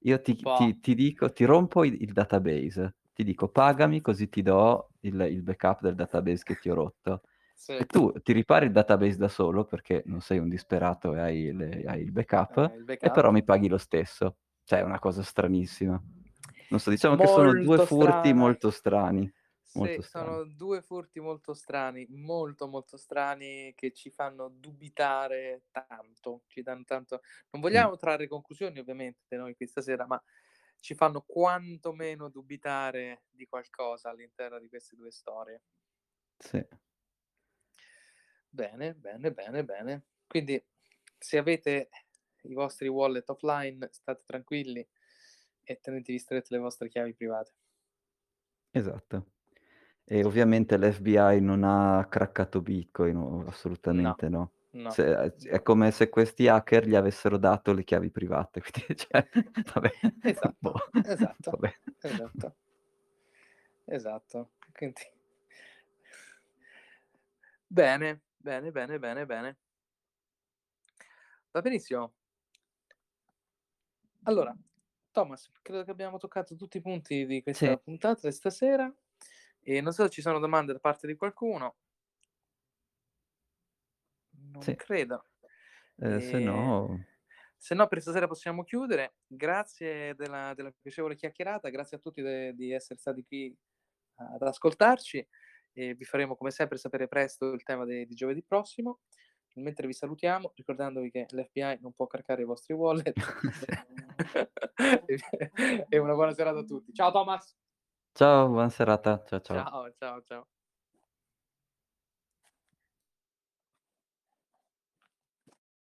io ti ti ti dico ti rompo il il database, ti dico: "Pagami così ti do il il backup del database che ti ho rotto." Sì. E tu ti ripari il database da solo, perché non sei un disperato e hai le hai il backup, Eh, il e però backup. mi paghi lo stesso. Cioè è una cosa stranissima. Non so, diciamo che sono 2 Molto furti molto strani, molto Sì, sono 2 furti molto strani, molto, molto strani che ci fanno dubitare tanto, ci dan tanto non vogliamo trarre conclusioni ovviamente noi qui stasera, ma ci fanno quantomeno dubitare di qualcosa all'interno di queste 2 storie. Sì. Bene, bene, bene, bene. Quindi se avete i vostri wallet offline state tranquilli e tenetevi strette le vostre chiavi private. Esatto. E ovviamente l'FBI non ha craccato Bitcoin, o No, assolutamente no. no, Se ehm, è come se questi hacker gli avessero dato le chiavi private, quindi cioè vabbè, boh, Esatto, esatto, vabbè. esatto. Esatto. Quindi Bene, bene, bene, bene, bene. Va benissimo. Allora, Thomas, credo che abbiamo toccato tutti i punti di Sì. questa puntata di stasera e non so se ci sono domande da parte di qualcuno. Non Sì. credo. Ehm, se Ehm, no se no per stasera possiamo chiudere. Grazie della della piacevole chiacchierata, grazie a tutti de di essere stati qui ad ascoltarci e vi faremo come sempre sapere presto il tema de di giovedì prossimo. Mentre vi salutiamo, ricordandovi che l'FBI non può craccare i vostri wallet. E una buona serata a tutti. Ciao Thomas. Ciao, buona serata. Cia ciao. Ciao, ciao, ciao.